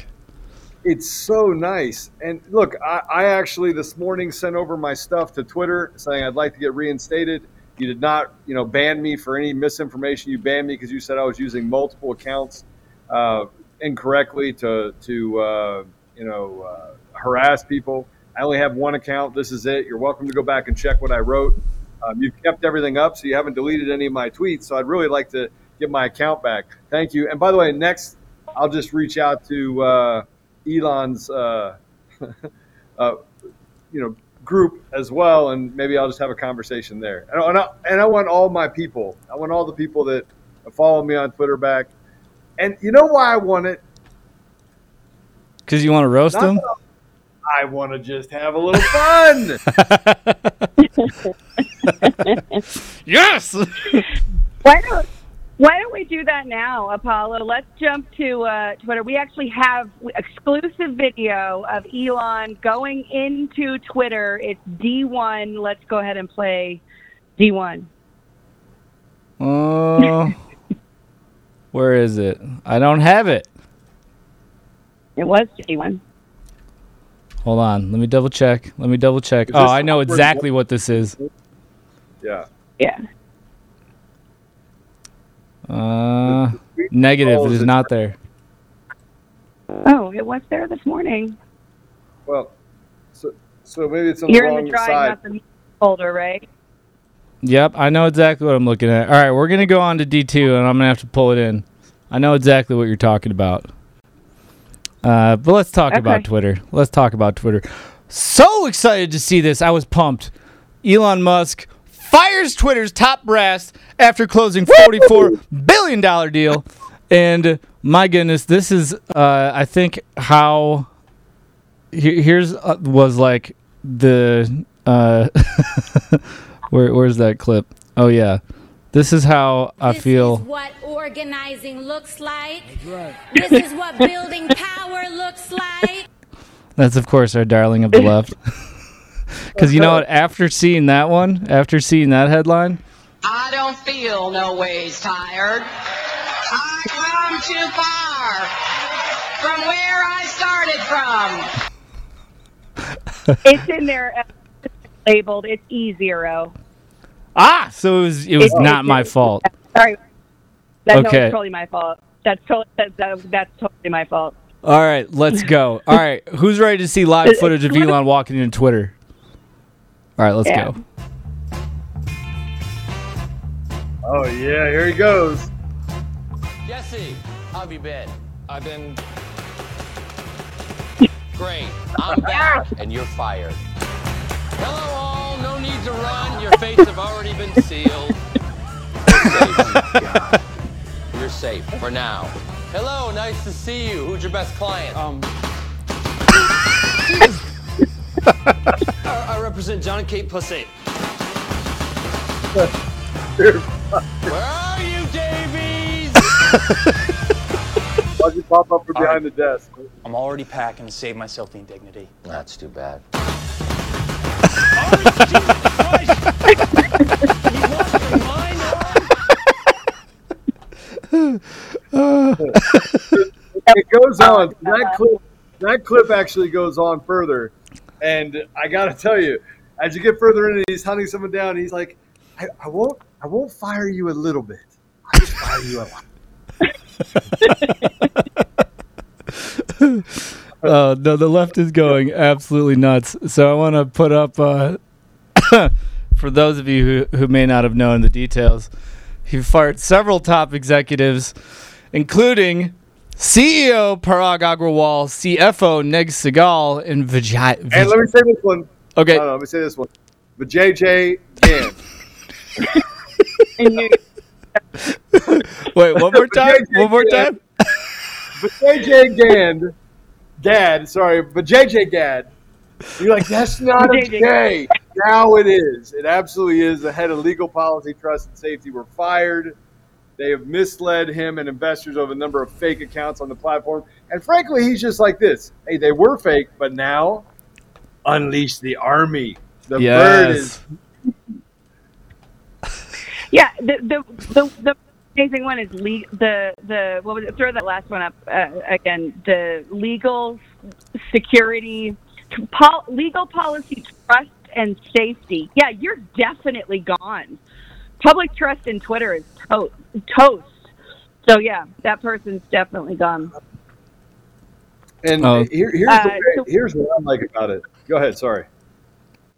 it's so nice. And look, I, I actually this morning sent over my stuff to Twitter saying I'd like to get reinstated. You did not, you know, ban me for any misinformation. You banned me because you said I was using multiple accounts uh, incorrectly to to uh, you know uh, harass people. I only have one account. This is it. You're welcome to go back and check what I wrote. Um, you've kept everything up, so you haven't deleted any of my tweets. So I'd really like to get my account back. Thank you. And by the way, next I'll just reach out to uh, Elon's, uh, uh, you know, group as well, and maybe I'll just have a conversation there. And, and, I, and I want all my people. I want all the people that follow me on Twitter back. And you know why I want it? Because you want to roast Not them? that I want to just have a little fun. yes. Why don't Why don't we do that now, Apollo? Let's jump to uh, Twitter. We actually have exclusive video of Elon going into Twitter. It's D1. Let's go ahead and play D1. Oh, where is it? I don't have it. It was D1. Hold on. Let me double check. Let me double check. Is Oh, I know exactly what this is. yeah. Yeah. Uh, negative. It is not there. Oh, it was there this morning. Well, so so maybe it's on You're the in the drive, side. not the music folder, right? Yep, I know exactly what I'm looking at. All right, we're gonna go on to D2, and I'm gonna have to pull it in. I know exactly what you're talking about. Uh, but let's talk about Twitter. Let's talk about Twitter. So excited to see this. I was pumped. Elon Musk fires Twitter's top brass after closing $44 billion deal. And my goodness, this is, uh, I think, how. he- Here's uh, was like the. Uh, where, where's that clip? Oh, yeah. This is how I feel. what organizing looks like. This is what building power looks like. That's of course our darling of the left. Because you know what? After seeing that one, after seeing that headline, I don't feel no ways tired. I come too far from where I started from. it's in there uh, labeled. It's E zero. ah, so it was it was It's- not my fault. Sorry. That's Okay. totally my fault. That's totally that, that, that's totally my fault. All right, let's go. All right, who's ready to see live footage of Elon walking into Twitter? All right, let's Yeah. go. Oh yeah, here he goes. Jesse, how have you been? I've been great. I'm back, and you're fired. Hello, all. No need to run. Your fates have already been sealed. You're safe. You're safe for now. Hello, nice to see you. Who's your best client? Um. I, I represent John Kate plus eight. Where are you, Davies? Why'd you pop up from behind the desk? I'm already packing to save myself the indignity. That's too bad. it goes on. That clip, that clip actually goes on further, and I got to tell you, as you get further in, he's hunting someone down. He's like, I, "I won't, I won't fire you a little bit. I just fire you a lot." uh, no, the left is going absolutely nuts. So I want to put up uh, for those of you who, who may not have known the details. He fired several top executives, including CEO Parag Agrawal, CFO Ned Segal, and Vijay. And let me say this one. Okay. No, no, let me say this one. But JJ Wait, one more time. One more time. But JJ Gand, Gad, sorry, but JJ Gad, you're like, that's not JJ. okay. Now it is. It absolutely is. The head of legal policy, trust, and safety were fired. They have misled him and investors over a number of fake accounts on the platform. And frankly, he's just like this. Hey, they were fake, but now unleash the army. The bird is Yeah, the the the, the amazing one is le- the the what was it? Throw that last one up uh, again. The legal security, pol- legal policy, trust and safety. Yeah, you're definitely gone. Public trust in Twitter is to- toast. So yeah, that person's definitely gone. And Oh. here, here's, Uh, the, so- here's what I like about it. Go ahead. Sorry.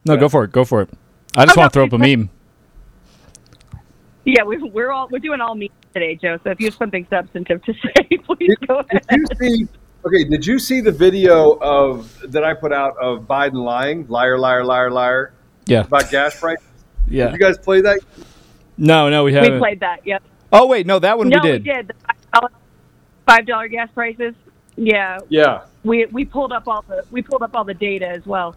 No, go for it. Go for it. I just Oh, want to no, throw up a meme. Yeah, we, we're all we're doing all memes today, Joe. So if you have something substantive to say, please go ahead. Did you see? Okay, did you see the video of that I put out of Biden lying, liar, liar, liar, liar, Yeah. about gas prices? Yeah. Did you guys play that? No, no, we We haven't. We played that. Yep. Oh wait, no, that one no, we did. The $5 five dollar gas prices. Yeah, Yeah. we we pulled up all the we pulled up all the data as well.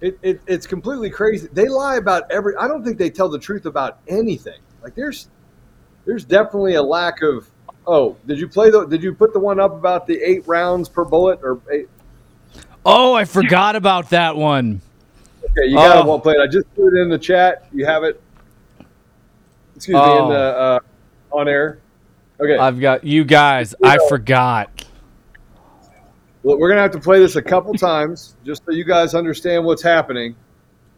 It, it, it's completely crazy. They lie about every. I don't think they tell the truth about anything. Like there's, there's definitely a lack of. Oh, did you play the? Did you put the one up about the eight rounds per bullet or eight? Oh, I forgot about that one. Okay, you got Oh. to one play it. I just put it in the chat. You have it. Excuse me, in Oh. the uh, on air. Okay, I've got you guys. I forgot. well, we're gonna have to play this a couple times just so you guys understand what's happening.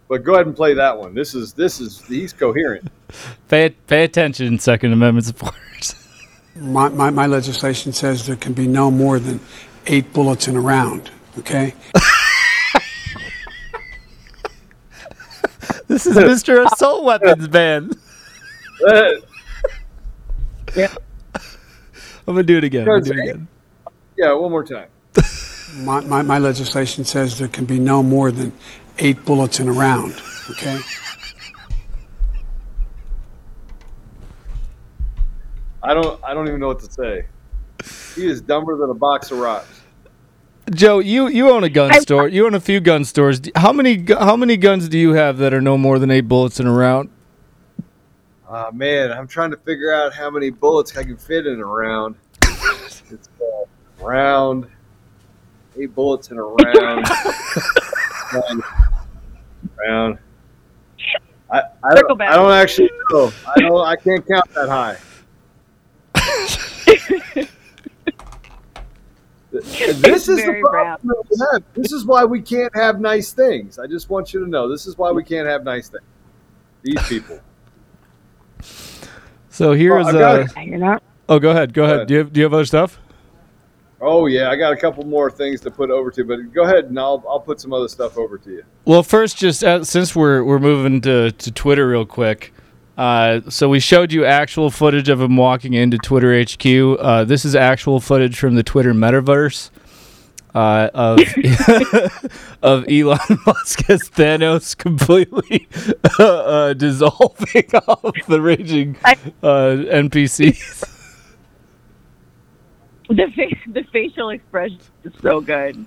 But go ahead and play that one. This is this is he's coherent. Pay pay attention, Second Amendment supporters. My, my, my legislation says there can be no more than eight bullets in a round. Okay? This is Mr. Assault Weapons Ban. Yeah. I'm gonna do it again. Do it again. Yeah, one more time. My, my, my legislation says there can be no more than eight bullets in a round. Okay? I don't I don't even know what to say. He is dumber than a box of rocks. Joe, you, you own a gun store. You own a few gun stores. How many gu- how many guns do you have that are no more than eight bullets in a round? Ah man, I'm trying to figure out how many bullets I can fit in a round. it's a round, eight bullets in a round. round. round. I, I, don't. I don't actually know. I don't. I can't count that high. this is the problem we have. This is why we can't have nice things. I just want you to know this is why we can't have nice things. These people. So here's Well, I uh You're not. Oh, go ahead. Go ahead. ahead. Do you have, do you have other stuff? Oh yeah, I got a couple more things to put over to, but go ahead and I'll I'll put some other stuff over to you. Well, first, just uh, since we're we're moving to, to Twitter real quick, uh, so we showed you actual footage of him walking into Twitter HQ. Uh, this is actual footage from the Twitter metaverse uh, of of Elon Musk as Thanos completely uh, uh, dissolving off the raging uh, NPCs. The face, the facial expression is so good.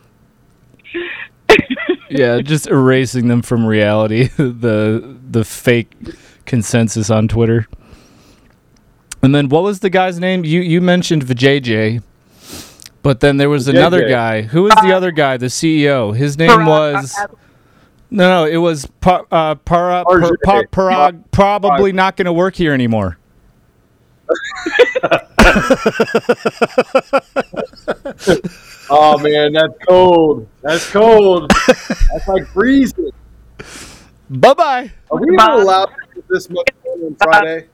yeah, just erasing them from reality. the the fake consensus on Twitter. And then what was the guy's name? You you mentioned Vijay, but then there was another Vijay. guy. Who was the other guy? The CEO. His name was. No, no, it was pa, uh, para, par, RJ. pa, Parag, probably not going to work here anymore. Oh man, that's cold. That's cold. that's like freezing. Bye bye. Are we allowed to have this much fun on Friday?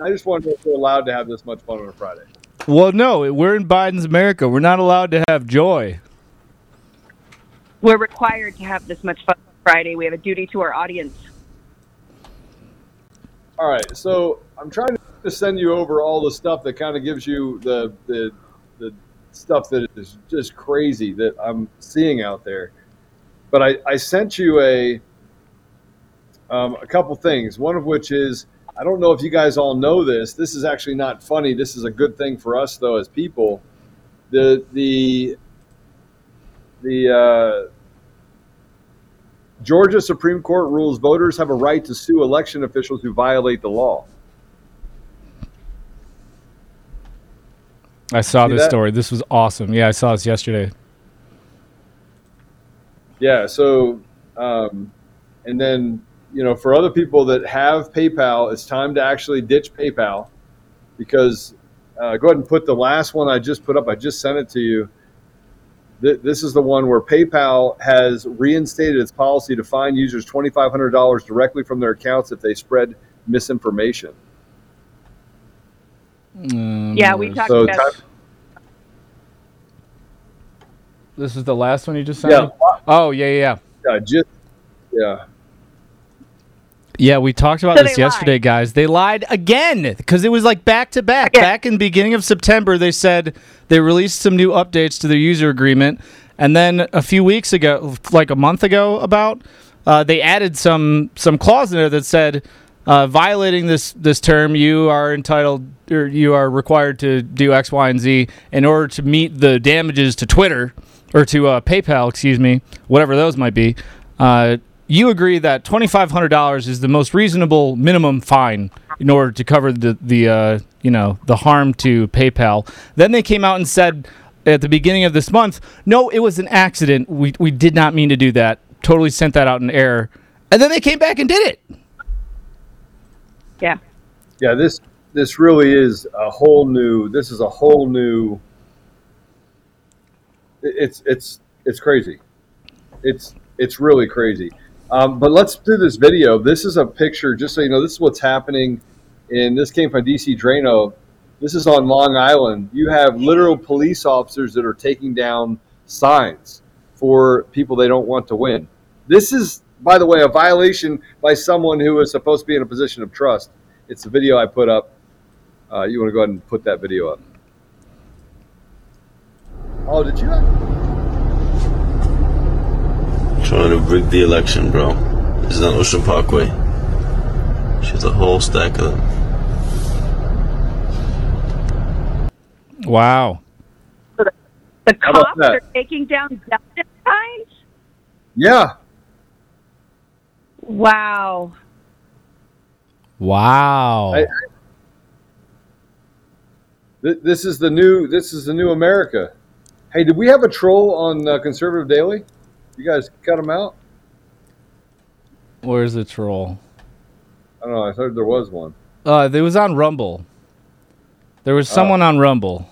I just want to know if we're allowed to have this much fun on a Friday. Well, no, we're in Biden's America. We're not allowed to have joy. We're required to have this much fun on Friday. We have a duty to our audience. All right, so I'm trying to send you over all the stuff that kind of gives you the the the stuff that is just crazy that I'm seeing out there. But I, I sent you a um, a couple things. One of which is I don't know if you guys all know this. This is actually not funny. This is a good thing for us though as people. The the the uh, Georgia Supreme Court rules voters have a right to sue election officials who violate the law. I saw See this that? story. This was awesome. Yeah, I saw this yesterday. Yeah. So, um, and then you know, for other people that have PayPal, it's time to actually ditch PayPal because uh, go ahead and put the last one I just put up. I just sent it to you. Th- This is the one where PayPal has reinstated its policy to fine users $2,500 directly from their accounts if they spread misinformation. Yeah, we talked So about. time- This is the last one you just sent Yeah. me? Oh, yeah, yeah. Yeah, just yeah. Yeah, we talked about So this yesterday, guys. They lied again because it was like back to back. Back in the beginning of September, they said they released some new updates to their user agreement, and then a few weeks ago, like a month ago, about uh, they added some some clause in there that said uh, violating this this term, you are entitled or you are required to do X, Y, and Z in order to meet the damages to Twitter or to uh, PayPal, excuse me, whatever those might be. Uh, you agree that twenty five hundred dollars is the most reasonable minimum fine in order to cover the the uh, you know the harm to PayPal. Then they came out and said at the beginning of this month, no, it was an accident. We we did not mean to do that. Totally sent that out in error. And then they came back and did it. Yeah. Yeah, this this really is a whole new. This is a whole new. It's it's it's crazy. It's it's really crazy. Um, but let's do this video. This is a picture, just so you know. This is what's happening. And this came from DC Draino. This is on Long Island. You have literal police officers that are taking down signs for people they don't want to win. This is, by the way, a violation by someone who is supposed to be in a position of trust. It's the video I put up. Uh, you want to go ahead and put that video up? Oh, did you? Trying to rig the election, bro. This is on Ocean Parkway. She has a whole stack of them. Wow. The How cops are taking down justice signs? Yeah. Wow. Wow. I- Th- This is the new. This is the new America. Hey, did we have a troll on uh, Conservative Daily? You guys cut him out? Where's the troll? I don't know. I heard there was one. Uh, it was on Rumble. There Oh. was someone on Rumble.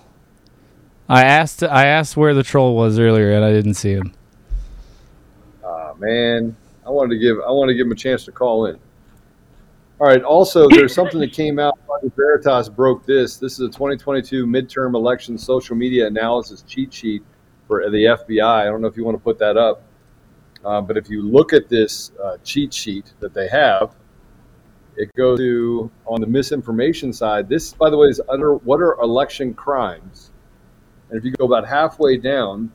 I asked I asked where the troll was earlier, and I didn't see him. Ah, man, I wanted to give. I wanted to give him a chance to call in. All right. Also, there's something that came out. Project Veritas broke this. This is a 2022 midterm election social media analysis cheat sheet for the FBI. I don't know if you want to put that up, uh, but if you look at this uh, cheat sheet that they have, it goes to on the misinformation side. This, by the way, is under what are election crimes, and if you go about halfway down,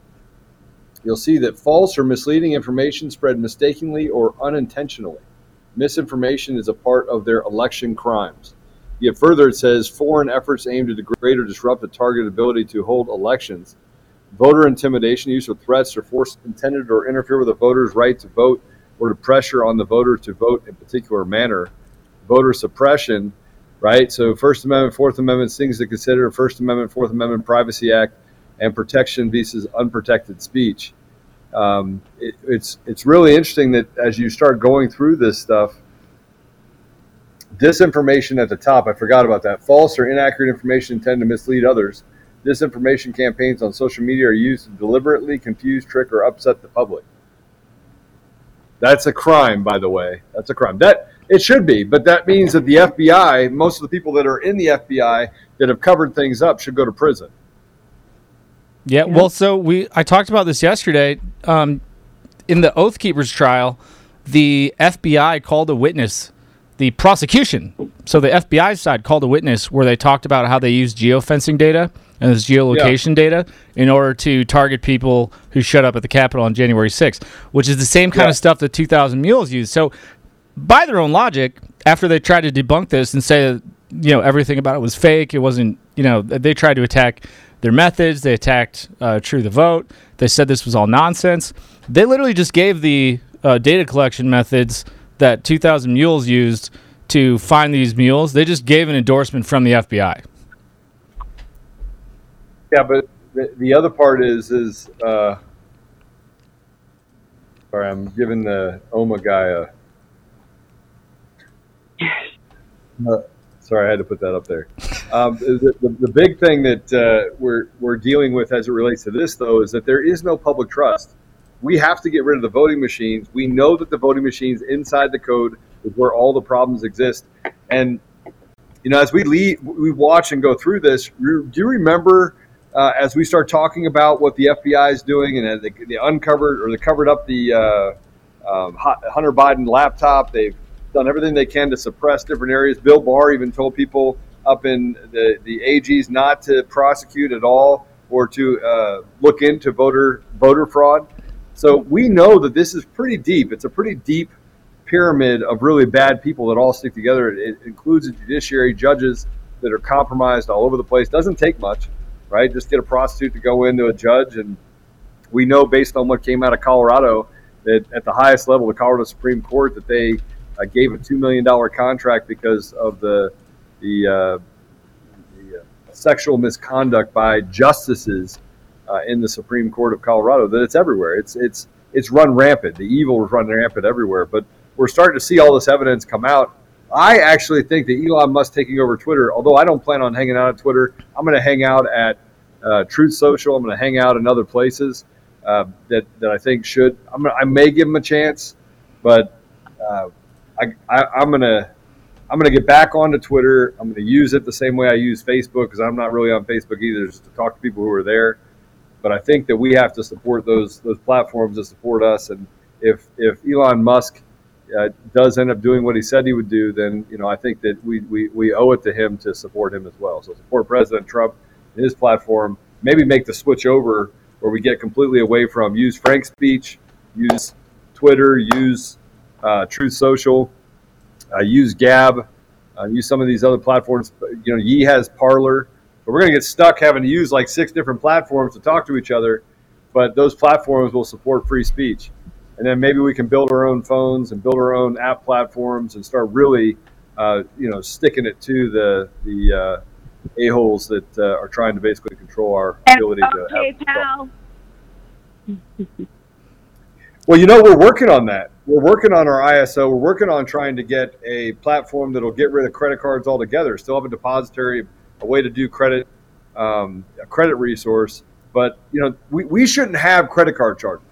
you'll see that false or misleading information spread mistakenly or unintentionally. Misinformation is a part of their election crimes. Yet further, it says foreign efforts aimed to degrade or disrupt the targeted ability to hold elections. Voter intimidation, use of threats or force intended or interfere with a voter's right to vote or to pressure on the voter to vote in a particular manner. Voter suppression right? So First Amendment, Fourth Amendment, things to consider: First Amendment, Fourth Amendment, Privacy Act, and protection versus unprotected speech. Um, it, it's it's really interesting that as you start going through this stuff, disinformation at the top. I forgot about that. False or inaccurate information intend to mislead others. Disinformation campaigns on social media are used to deliberately confuse, trick, or upset the public. That's a crime, by the way. That's a crime. That it should be, but that means that the FBI, most of the people that are in the FBI that have covered things up, should go to prison. Yeah, well, so we I talked about this yesterday. Um, in the Oath Keepers trial, the FBI called a witness. The prosecution, so the FBI side called a witness where they talked about how they use geofencing data and this geolocation data in order to target people who showed up at the Capitol on January 6th, which is the same kind Yeah. of stuff that 2,000 Mules used. So, by their own logic, after they tried to debunk this and say that you know everything about it was fake, it wasn't. You know, they tried to attack their methods. They attacked uh, True the Vote. They said this was all nonsense. They literally just gave the uh, data collection methods that 2,000 Mules used to find these mules. They just gave an endorsement from the FBI. Yeah, but the, the other part is is uh, sorry, I'm giving the OMA guy a. Uh, sorry, I had to put that up there. Um, the, the, the big thing that uh, we're we're dealing with as it relates to this, though, is that there is no public trust. We have to get rid of the voting machines. We know that the voting machines inside the code is where all the problems exist, and you know, as we lead, we watch and go through this. Do you remember uh, as we start talking about what the FBI is doing and uh, they, they uncovered or they covered up the uh, um, Hunter Biden laptop? They've done everything they can to suppress different areas. Bill Barr even told people up in the the AGs not to prosecute at all or to uh, look into voter voter fraud. So we know that this is pretty deep. It's a pretty deep pyramid of really bad people that all stick together. It includes the judiciary, judges that are compromised all over the place. Doesn't take much, right? Just get a prostitute to go into a judge, and we know based on what came out of Colorado that at the highest level, the Colorado Supreme Court, that they uh, gave a two million dollar contract because of the the, uh, the uh, sexual misconduct by justices uh, in the Supreme Court of Colorado. That it's everywhere. It's it's it's run rampant. The evil is run rampant everywhere. But we're starting to see all this evidence come out. I actually think that Elon Musk taking over Twitter, although I don't plan on hanging out at Twitter, I'm going to hang out at uh, Truth Social. I'm going to hang out in other places uh, that that I think should. I'm I may give him a chance, but uh, I, I, I'm going to I'm going to get back onto Twitter. I'm going to use it the same way I use Facebook because I'm not really on Facebook either, just to talk to people who are there. But I think that we have to support those those platforms that support us. And if if Elon Musk uh, does end up doing what he said he would do, then you know I think that we, we, we owe it to him to support him as well. So support President Trump and his platform. Maybe make the switch over where we get completely away from use Frank's speech, use Twitter, use uh, Truth Social, uh, use Gab, uh, use some of these other platforms. You know, Ye has Parler, but we're going to get stuck having to use like six different platforms to talk to each other. But those platforms will support free speech, and then maybe we can build our own phones and build our own app platforms and start really, uh, you know, sticking it to the the uh, a holes that uh, are trying to basically control our ability to Okay, have. pal. Well, you know, we're working on that. We're working on our ISO. We're working on trying to get a platform that'll get rid of credit cards altogether. Still have a depository, a way to do credit, um, a credit resource. But you know, we, we shouldn't have credit card charges.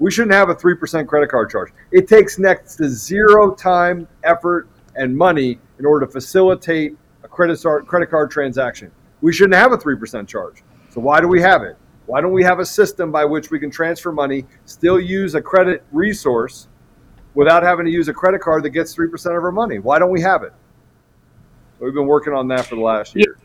We shouldn't have a three percent credit card charge. It takes next to zero time, effort, and money in order to facilitate a credit card credit card transaction. We shouldn't have a three percent charge. So why do we have it? Why don't we have a system by which we can transfer money, still use a credit resource, without having to use a credit card that gets three percent of our money? Why don't we have it? So we've been working on that for the last year.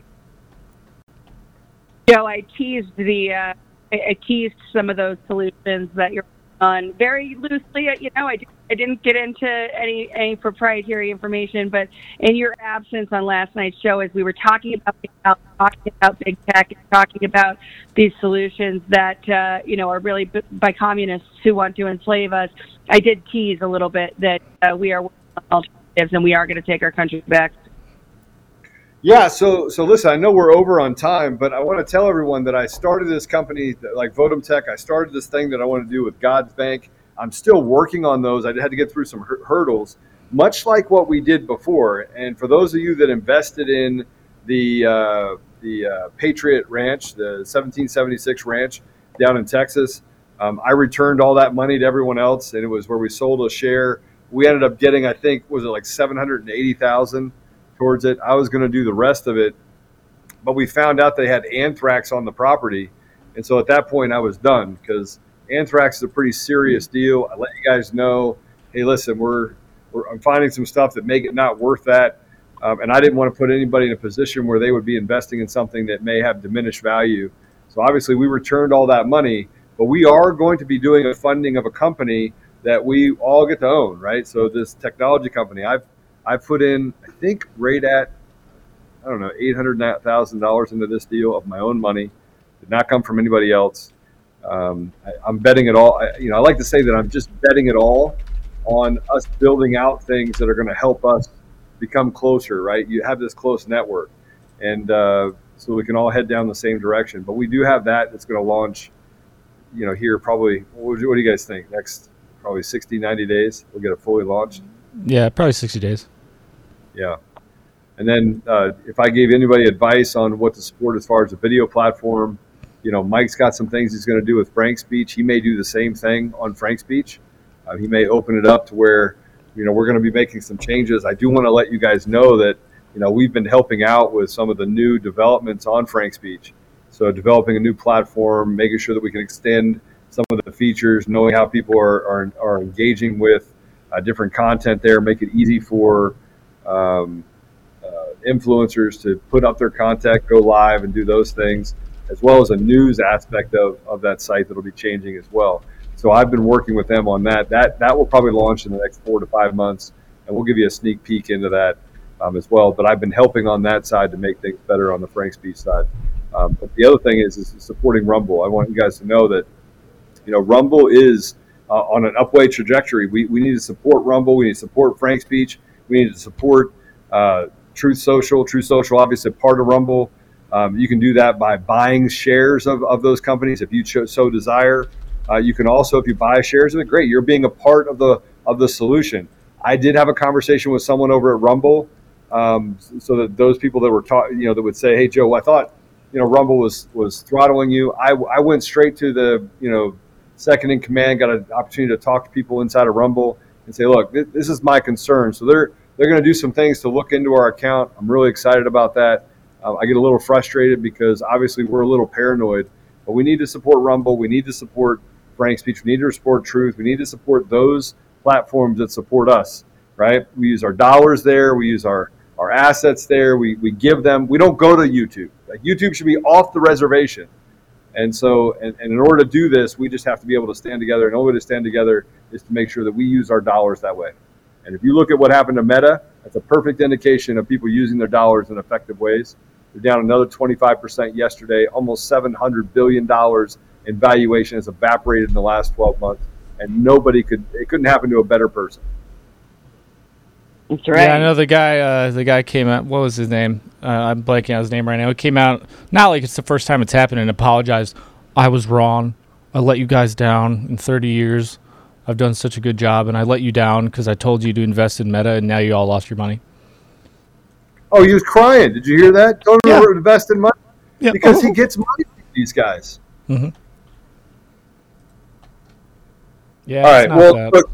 Joe, I teased the uh, I I teased some of those solutions that you're on very loosely. You know, I, I didn't get into any any proprietary information, but in your absence on last night's show, as we were talking about big tech, talking about big tech, and talking about these solutions that uh, you know are really by communists who want to enslave us, I did tease a little bit that uh, we are working on alternatives and we are going to take our country back. Yeah, so so listen, I know we're over on time, but I want to tell everyone that I started this company like Votum Tech. I started this thing that I want to do with God's Bank. I'm still working on those. I had to get through some hur- hurdles, much like what we did before. And for those of you that invested in the uh, the uh, Patriot Ranch, the 1776 Ranch down in Texas, um, I returned all that money to everyone else, and it was where we sold a share. We ended up getting, I think, was it like seven hundred and eighty thousand towards it. I was going to do the rest of it, but we found out they had anthrax on the property, and so at that point I was done because anthrax is a pretty serious deal. I let you guys know, hey, listen, we're, we're I'm finding some stuff that make it not worth that. Um, and I didn't want to put anybody in a position where they would be investing in something that may have diminished value. So obviously, we returned all that money, but we are going to be doing a funding of a company that we all get to own, right? So this technology company, I've I've put in, I think, right at I don't know, eight hundred thousand dollars into this deal of my own money. Did not come from anybody else. Um, I, I'm betting it all. I, you know, I like to say that I'm just betting it all on us building out things that are going to help us become closer. Right? You have this close network, and uh, so we can all head down the same direction. But we do have that that's going to launch. You know, here probably. What do you guys think? Next, probably 60, 90 days, we'll get it fully launched. Yeah, probably 60 days. Yeah. And then uh, if I gave anybody advice on what to support as far as a video platform, you know, Mike's got some things he's going to do with Frank's Speech. He may do the same thing on Frank's Speech. Uh, he may open it up to where, you know, we're going to be making some changes. I do want to let you guys know that, you know, we've been helping out with some of the new developments on Frank's Speech. So developing a new platform, making sure that we can extend some of the features, knowing how people are, are, are engaging with uh, different content there, make it easy for um, uh, influencers to put up their content, go live, and do those things, as well as a news aspect of, of that site that'll be changing as well. So I've been working with them on that. That that will probably launch in the next four to five months, and we'll give you a sneak peek into that um, as well. But I've been helping on that side to make things better on the Frank's Speech side. Um, but the other thing is, is supporting Rumble. I want you guys to know that you know Rumble is uh, on an upway trajectory. We, we need to support Rumble. We need to support Frank's Speech. We need to support uh, Truth Social. Truth Social, obviously, part of Rumble. Um, you can do that by buying shares of, of those companies if you so desire. Uh, you can also, if you buy shares of it, great. You're being a part of the of the solution. I did have a conversation with someone over at Rumble, um, so that those people that were taught, you know, that would say, "Hey, Joe, I thought, you know, Rumble was was throttling you." I, I went straight to the, you know, second in command, got an opportunity to talk to people inside of Rumble and say, "Look, this, is my concern." So they're they're going to do some things to look into our account. I'm really excited about that. Uh, I get a little frustrated because obviously we're a little paranoid, but we need to support Rumble. We need to support Frank Speech. We need to support Truth. We need to support those platforms that support us, right? We use our dollars there. We use our, our assets there. We, we give them, we don't go to YouTube. Like YouTube should be off the reservation. And so, and, and in order to do this, we just have to be able to stand together. And the only way to stand together is to make sure that we use our dollars that way. And if you look at what happened to Meta, that's a perfect indication of people using their dollars in effective ways. They're down another 25% yesterday. Almost $700 billion in valuation has evaporated in the last 12 months. And nobody could, it couldn't happen to a better person. That's Yeah, I know the guy. Uh, the guy came out. What was his name? Uh, I'm blanking on his name right now. He came out not like it's the first time it's happened and apologized. I was wrong. I let you guys down in 30 years. I've done such a good job, and I let you down because I told you to invest in Meta, and now you all lost your money. Oh, he was crying. Did you hear that? Don't Yeah. invest in money Yeah. because he gets money from these guys. Mm-hmm. Yeah. all it's not Well, bad. look,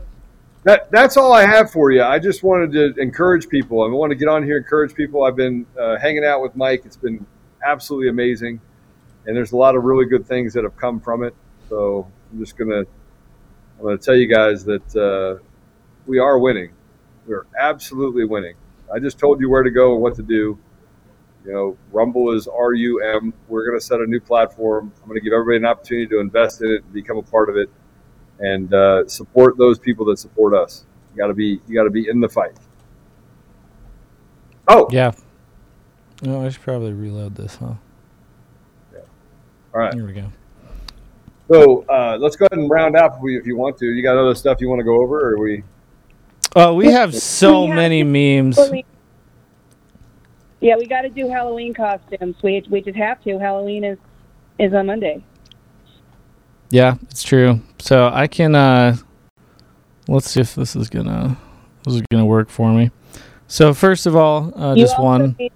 that that's all I have for you. I just wanted to encourage people. I want to get on here, encourage people. I've been uh, hanging out with Mike. It's been absolutely amazing, and there's a lot of really good things that have come from it. So I'm just gonna I'm gonna tell you guys that uh, we are winning. We're absolutely winning. I just told you where to go and what to do. You know, Rumble is R U M. We're to set a new platform. I'm to give everybody an opportunity to invest in it and become a part of it, and uh, support those people that support us. You got to be you got to be in the fight. Oh, yeah. No, I should probably reload this, huh? Yeah. All right. Here we go. So uh, let's go ahead and round up if, we, if you want to. You got other stuff you want to go over, or are we? Uh, we have so many memes. Yeah, we got to do Halloween costumes. We we just have to. Halloween is is on Monday. Yeah, it's true. So I can uh let's see if this is gonna this is gonna work for me. So first of all, uh, just one. to-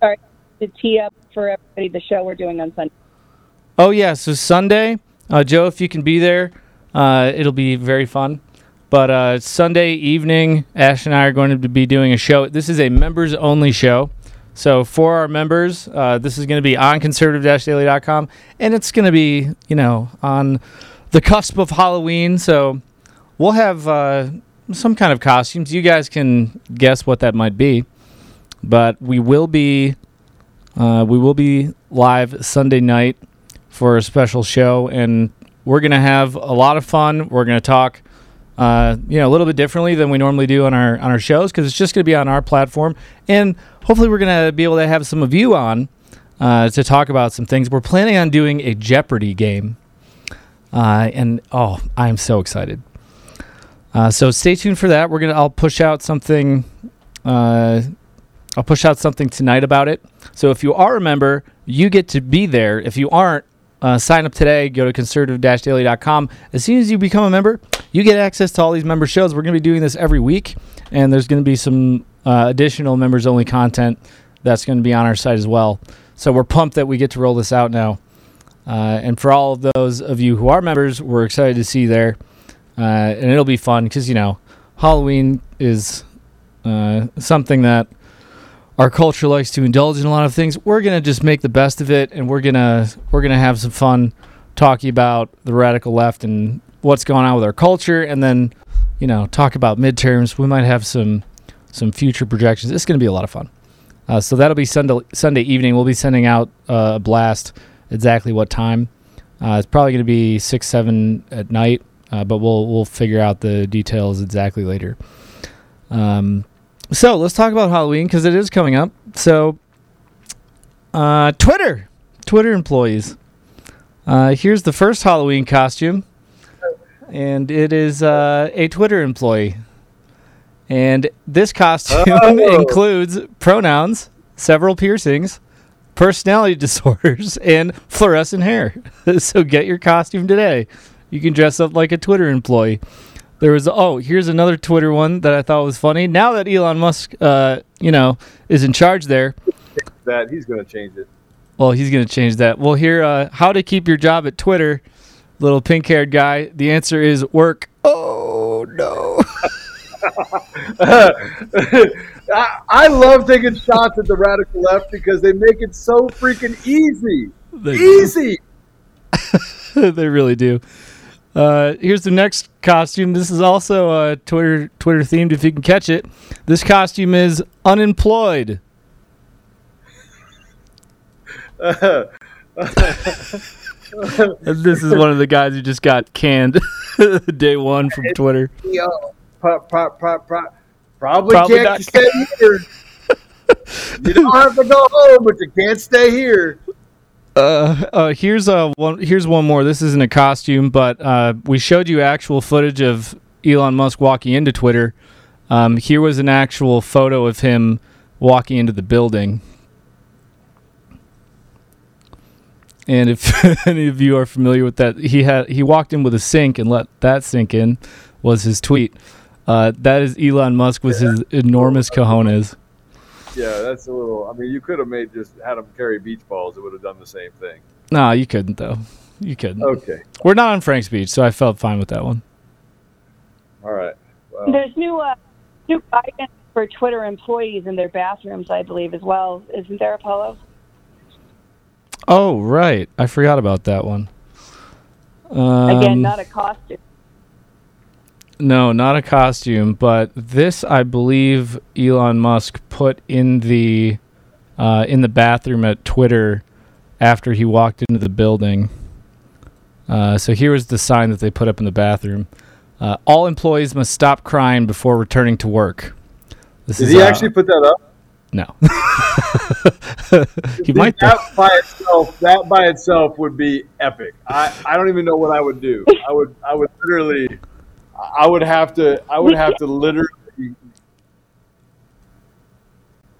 Sorry to tee up for everybody the show we're doing on Sunday. Oh yeah, so Sunday, uh, Joe, if you can be there, uh, it'll be very fun. But uh, Sunday evening, Ash and I are going to be doing a show. This is a members only show. So for our members, uh, this is going to be on conservative-daily.com, and it's going to be, you know, on the cusp of Halloween. So we'll have uh, some kind of costumes. You guys can guess what that might be, but we will be uh, we will be live Sunday night for a special show, and we're gonna have a lot of fun. We're gonna talk, uh, you know, a little bit differently than we normally do on our on our shows because it's just gonna be on our platform, and hopefully we're gonna be able to have some of you on uh, to talk about some things. We're planning on doing a Jeopardy game, uh, and oh, I'm so excited. Uh, so stay tuned for that. We're gonna I'll push out something. Uh, I'll push out something tonight about it. So if you are a member, you get to be there. If you aren't, uh, sign up today. Go to conservative-daily.com. As soon as you become a member, you get access to all these member shows. We're going to be doing this every week, and there's going to be some uh, additional members-only content that's going to be on our site as well. So we're pumped that we get to roll this out now. Uh, and for all of those of you who are members, we're excited to see you there. Uh, and it'll be fun because, you know, Halloween is uh, something that our culture likes to indulge in a lot of things. We're gonna just make the best of it, and we're gonna we're gonna have some fun talking about the radical left and what's going on with our culture, and then you know talk about midterms. We might have some some future projections. It's gonna be a lot of fun. Uh, so that'll be Sunday Sunday evening. We'll be sending out uh, a blast. Exactly what time? Uh, it's probably gonna be six seven at night, uh, but we'll we'll figure out the details exactly later. Um, so let's talk about Halloween because it is coming up. So, uh, Twitter, Twitter employees. Uh, here's the first Halloween costume, and it is uh, a Twitter employee. And this costume Oh. includes pronouns, several piercings, personality disorders, and fluorescent hair. so get your costume today. You can dress up like a Twitter employee. There was oh, here's another Twitter one that I thought was funny. Now that Elon Musk, uh, you know, is in charge there, That he's going to change it. well, he's gonna change that. Well, here, uh, how to keep your job at Twitter, little pink-haired guy. The answer is work. Oh no. I, I love taking shots at the radical left because they make it so freaking easy. They- easy. they really do. Uh, here's the next costume. This is also uh, Twitter Twitter themed. If you can catch it, this costume is unemployed. This is one of the guys who just got canned day one from Twitter. Yo, pro- pro- pro- pro- probably, Probably can't not. stay here. you don't have to go home, but you can't stay here. Uh, uh, here's uh one. Here's one more. This isn't a costume, but uh, we showed you actual footage of Elon Musk walking into Twitter. Um, here was an actual photo of him walking into the building. And if any of you are familiar with that, he had he walked in with a sink and let that sink in. Was his tweet? Uh, that is Elon Musk with his enormous cojones. Yeah, that's a little. I mean, you could have made just had them carry beach balls. It would have done the same thing. No, you couldn't though. You couldn't. Okay. We're not on Frank's Speech, so I felt fine with that one. All right. Well, There's new uh, new guidance for Twitter employees in their bathrooms, I believe, as well. Isn't there, Apollo? Oh, right. I forgot about that one. Um, Again, not a costume. No, not a costume, but this I believe Elon Musk put in the uh, in the bathroom at Twitter after he walked into the building. Uh, so here was the sign that they put up in the bathroom: uh, "All employees must stop crying before returning to work." This did is, he uh, actually put that up? No. he might. That by itself, that by itself would be epic. I, I don't even know what I would do. I would I would literally, I would have to I would have to literally.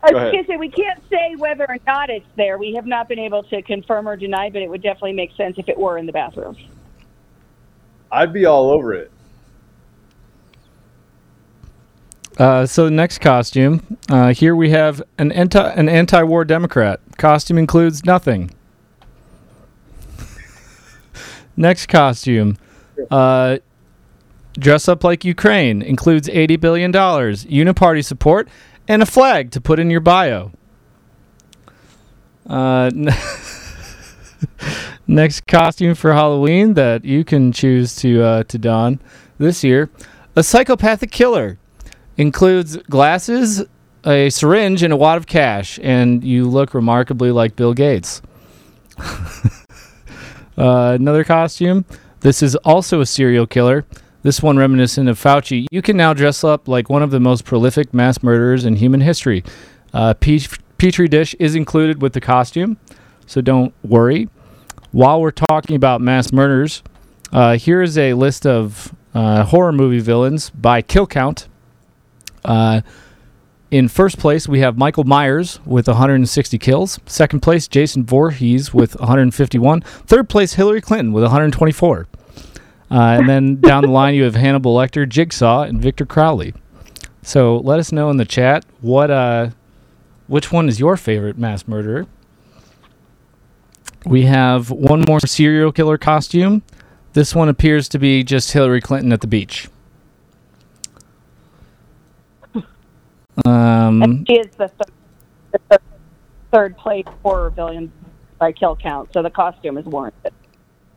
I Go was going to say we can't say whether or not it's there. We have not been able to confirm or deny, but it would definitely make sense if it were in the bathroom. I'd be all over it. Uh, so next costume, uh, here we have an anti an anti-war Democrat. Costume includes nothing. next costume, uh, dress up like Ukraine includes eighty billion dollars, uniparty support, and a flag to put in your bio. Uh, next costume for Halloween that you can choose to uh, to don this year, a psychopathic killer includes glasses, a syringe, and a wad of cash, and you look remarkably like Bill Gates. uh, another costume. This is also a serial killer. This one reminiscent of Fauci. You can now dress up like one of the most prolific mass murderers in human history. Uh, pe- petri dish is included with the costume, so don't worry. While we're talking about mass murders, uh, here is a list of uh, horror movie villains by kill count. Uh, in first place, we have Michael Myers with 160 kills. Second place, Jason Voorhees with 151. Third place, Hillary Clinton with 124. Uh, and then down the line, you have Hannibal Lecter, Jigsaw, and Victor Crowley. So let us know in the chat what uh, which one is your favorite mass murderer. We have one more serial killer costume. This one appears to be just Hillary Clinton at the beach. Um, And she is the third, the third, third place horror villain by kill count, so the costume is warranted.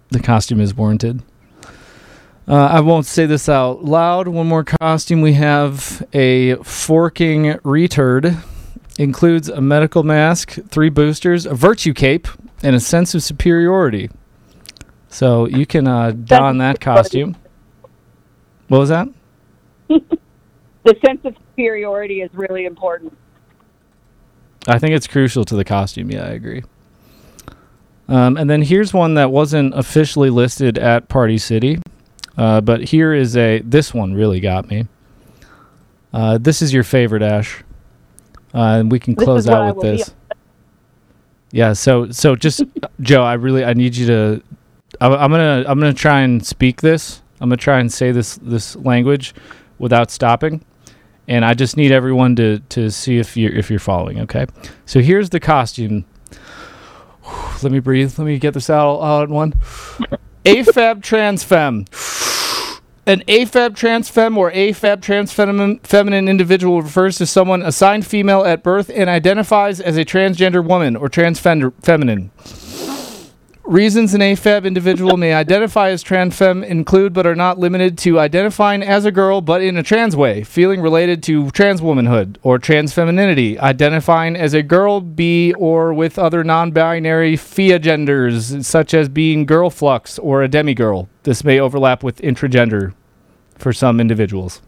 the costume is warranted. Uh, I won't say this out loud. One more costume we have a forking returd. Includes a medical mask, three boosters, a virtue cape, and a sense of superiority. So you can uh, don that costume. What was that? The sense of superiority is really important. I think it's crucial to the costume. Yeah, I agree. Um, and then here's one that wasn't officially listed at Party City, uh, but here is a. This one really got me. Uh, this is your favorite, Ash, uh, and we can This close is what I out with this. Yeah. So so just Joe, I really I need you to. I, I'm gonna I'm gonna try and speak this. I'm gonna try and say this this language without stopping and I just need everyone to to see if you're if you're following. Okay, so here's the costume. Let me breathe. Let me get this out all in one. AFAB transfem. An AFAB transfem or AFAB transfeminine feminine individual refers to someone assigned female at birth and identifies as a transgender woman or transfender feminine. Reasons an AFAB individual may identify as transfem include but are not limited to identifying as a girl but in a trans way, feeling related to trans womanhood or trans femininity, identifying as a girl, bi, or with other non binary FIA genders, such as being girl flux or a demigirl. This may overlap with intragender for some individuals.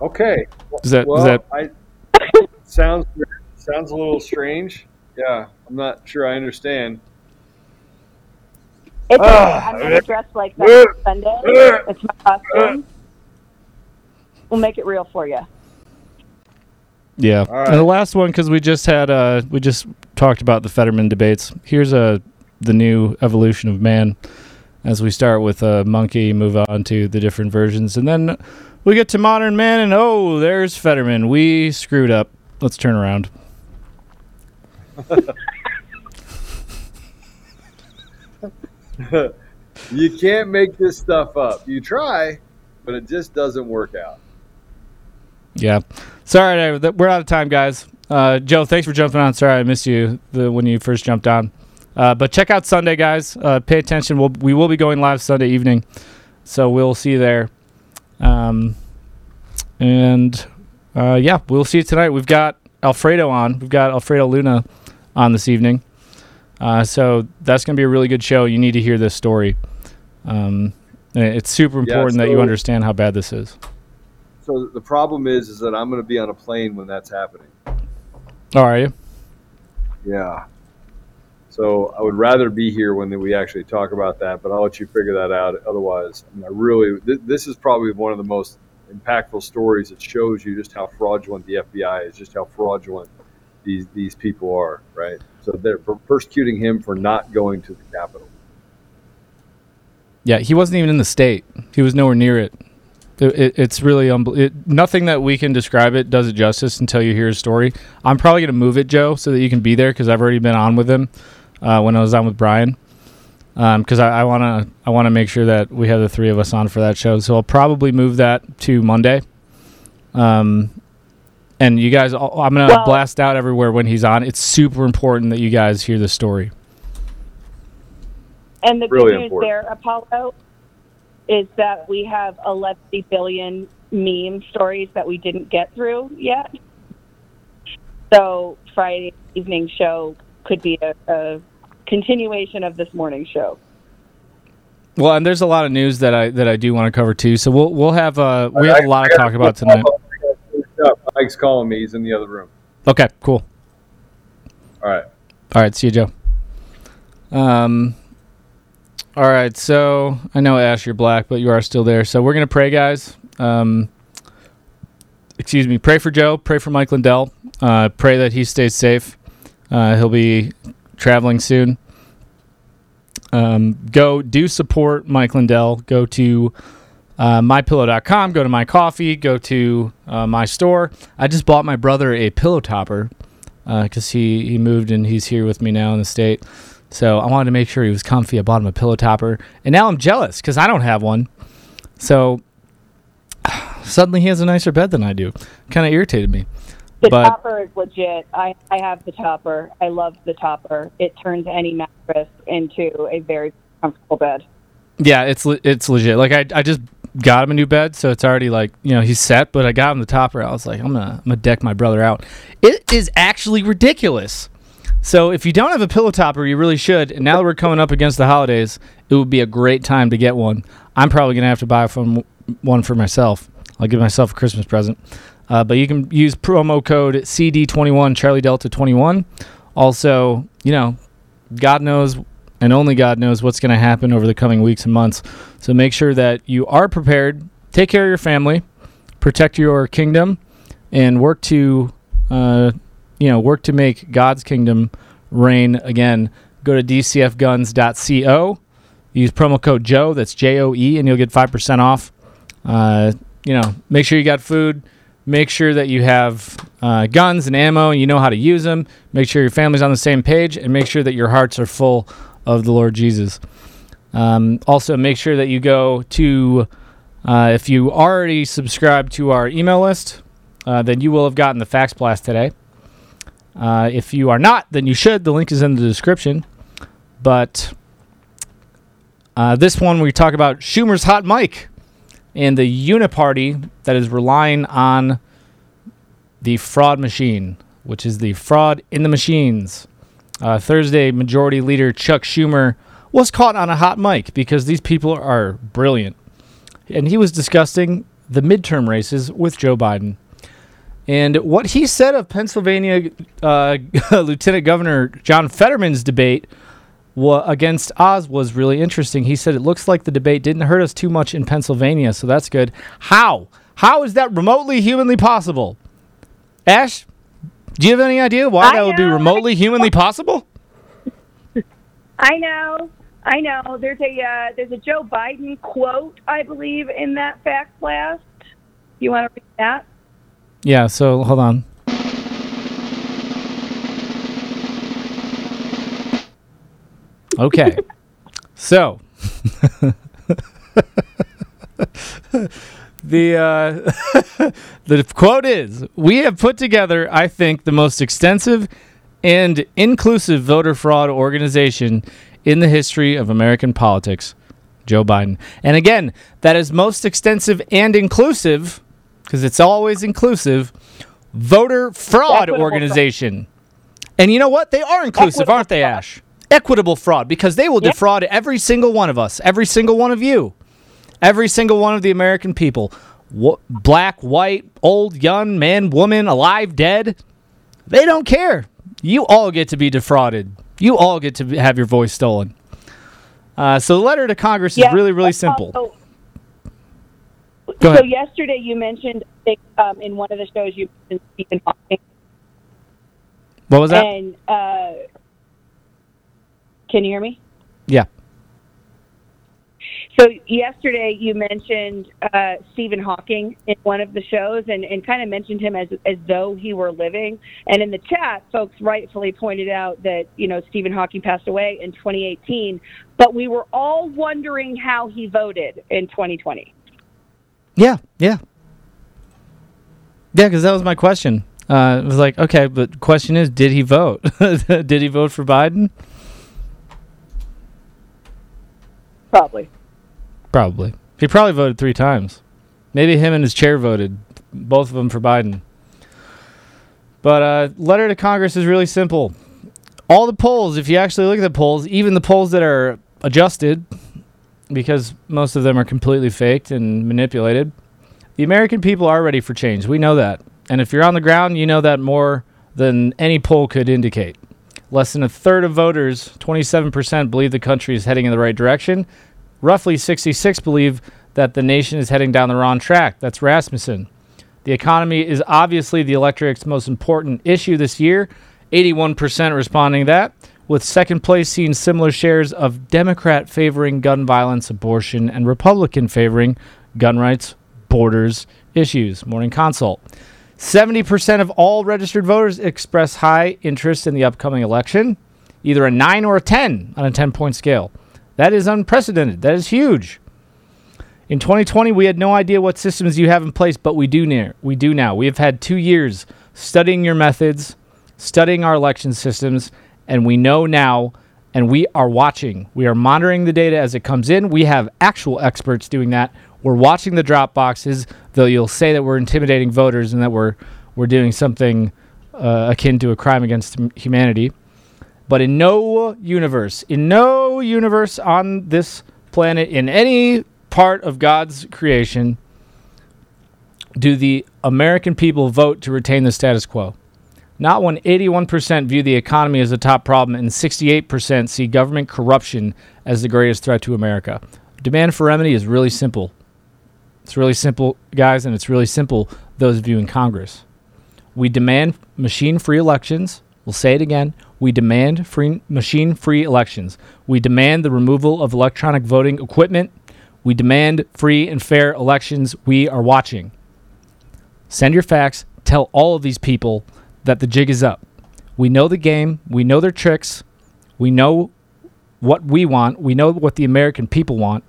Okay. Is that- is well, that- I, sounds sounds a little strange. Yeah, I'm not sure I understand. It's okay. Ah. I'm gonna dress like that on Sunday. Uh. It's my costume. Uh. We'll make it real for you. Yeah. right. And the last one, because we just had, uh, we just talked about the Fetterman debates. Here's a the new evolution of man. As we start with a monkey, move on to the different versions, and then we get to modern man, and oh, there's Fetterman. We screwed up. Let's turn around. you can't make this stuff up. You try, but it just doesn't work out. Yeah. Sorry, we're out of time, guys. Uh, Joe, thanks for jumping on. Sorry, I missed you the, when you first jumped on. Uh, but check out Sunday, guys. Uh, pay attention. We'll, we will be going live Sunday evening, so we'll see you there. Um, and uh, yeah, we'll see you tonight. We've got Alfredo on. We've got Alfredo Luna on this evening. Uh, so that's going to be a really good show. You need to hear this story. Um, it's super Yeah, important that you understand how bad this is. So the problem is, is that I'm going to be on a plane when that's happening. Oh, are you? Yeah. So I would rather be here when we actually talk about that, but I'll let you figure that out. Otherwise, I, mean, I really, th- this is probably one of the most impactful stories that shows you just how fraudulent the FBI is, just how fraudulent these these people are, right? So they're persecuting him for not going to the Capitol. Yeah, he wasn't even in the state. He was nowhere near it. It- it- it's really unbel- it, nothing that we can describe it does it justice until you hear his story. I'm probably gonna move it, Joe, so that you can be there because I've already been on with him uh, when I was on with Brian. Because I, I wanna I wanna make sure that we have the three of us on for that show. So I'll probably move that to Monday. Um, and you guys, I'll- I'm gonna Well- blast out everywhere when he's on. It's super important that you guys hear the story. And the Really good news important. there, Apollo, is that we have 11 billion meme stories that we didn't get through yet. So Friday evening show could be a, a continuation of this morning show. Well, and there's a lot of news that I that I do want to cover too. So we'll we'll have uh we have a lot to talk about tonight. Mike's calling me. He's in the other room. Okay, cool. All right. All right, see you, Joe. Um. All right, so I know Ash, you're black, but you are still there. So we're gonna pray, guys. Um. Excuse me. Pray for Joe. Pray for Mike Lindell. Uh, pray that he stays safe. Uh, he'll be traveling soon. Um, go do support Mike Lindell. Go to uh, mypillow.com. Go to my coffee. Go to uh, my store. I just bought my brother a pillow topper because he he moved and he's here with me now in the state. So I wanted to make sure he was comfy. I bought him a pillow topper, and now I'm jealous because I don't have one. So suddenly he has a nicer bed than I do. Kind of irritated me. The but topper is legit. I, I have the topper. I love the topper. It turns any mattress into a very comfortable bed. Yeah, it's le- it's legit. Like I I just got him a new bed, so it's already like you know he's set. But I got him the topper. I was like, I'm gonna I'm gonna deck my brother out. It is actually ridiculous. So if you don't have a pillow topper, you really should. And now that we're coming up against the holidays, it would be a great time to get one. I'm probably gonna have to buy from one for myself. I'll give myself a Christmas present. Uh, but you can use promo code CD21 Charlie Delta 21. Also, you know, God knows and only God knows what's going to happen over the coming weeks and months. So make sure that you are prepared. Take care of your family, protect your kingdom, and work to, uh, you know, work to make God's kingdom reign again. Go to dcfguns.co. Use promo code Joe. That's J O E, and you'll get five percent off. Uh, you know, make sure you got food. Make sure that you have uh, guns and ammo and you know how to use them. Make sure your family's on the same page and make sure that your hearts are full of the Lord Jesus. Um, also, make sure that you go to, uh, if you already subscribed to our email list, uh, then you will have gotten the fax blast today. Uh, if you are not, then you should. The link is in the description. But uh, this one, we talk about Schumer's hot mic and the uniparty that is relying on the fraud machine, which is the fraud in the machines. Uh, Thursday, Majority Leader Chuck Schumer was caught on a hot mic because these people are brilliant. And he was discussing the midterm races with Joe Biden. And what he said of Pennsylvania uh, Lieutenant Governor John Fetterman's debate wa- against Oz was really interesting. He said it looks like the debate didn't hurt us too much in Pennsylvania, so that's good. How? How is that remotely humanly possible? Ash, do you have any idea why that would be remotely humanly possible? I know. I know. There's a uh, there's a Joe Biden quote, I believe, in that fax blast. You want to read that? Yeah, so hold on. Okay. so the uh, the quote is we have put together I think the most extensive and inclusive voter fraud organization in the history of American politics. Joe Biden. And again, that is most extensive and inclusive because it's always inclusive voter fraud Equitable organization. And you know what? They are inclusive, aren't they, Ash? Equitable fraud because they will Yep. defraud every single one of us, every single one of you, every single one of the American people. Wh- black, white, old, young, man, woman, alive, dead. They don't care. You all get to be defrauded. You all get to have your voice stolen. Uh, so the letter to Congress Yeah, is really, really simple. also-. So yesterday you mentioned, I think, um, in one of the shows you mentioned Stephen Hawking. What was that? And uh, can you hear me? Yeah. So yesterday you mentioned uh, Stephen Hawking in one of the shows, and, and kind of mentioned him as as though he were living. And in the chat, folks rightfully pointed out that you know Stephen Hawking passed away in 2018, but we were all wondering how he voted in 2020. Yeah, yeah. Yeah, because that was my question. Uh, it was like, okay, but the question is, did he vote? did he vote for Biden? Probably. Probably. He probably voted three times. Maybe him and his chair voted, both of them for Biden. But uh, letter to Congress is really simple. All the polls, if you actually look at the polls, even the polls that are adjusted, because most of them are completely faked and manipulated, the American people are ready for change. We know that. And if you're on the ground, you know that more than any poll could indicate. Less than a third of voters, 27%, believe the country is heading in the right direction. Roughly 66 believe that the nation is heading down the wrong track. That's Rasmussen. The economy is obviously the electorate's most important issue this year. 81% responding that, with second place seeing similar shares of Democrat favoring gun violence, abortion, and Republican favoring gun rights, borders, issues. Morning consult. 70% of all registered voters express high interest in the upcoming election, either a 9 or a 10 on a 10 point scale. That is unprecedented. That is huge. In 2020, we had no idea what systems you have in place, but we do now. We do now. We have had two years studying your methods, studying our election systems, and we know now, and we are watching. We are monitoring the data as it comes in. We have actual experts doing that. We're watching the drop boxes, though you'll say that we're intimidating voters and that we're we're doing something uh, akin to a crime against humanity. But in no universe, in no universe on this planet, in any part of God's creation, do the American people vote to retain the status quo. Not when 81% view the economy as the top problem and 68% see government corruption as the greatest threat to America. Demand for remedy is really simple. It's really simple, guys, and it's really simple, those of you in Congress. We demand machine free elections. We'll say it again. We demand free machine free elections. We demand the removal of electronic voting equipment. We demand free and fair elections. We are watching. Send your fax. Tell all of these people that the jig is up. We know the game. We know their tricks. We know what we want. We know what the American people want.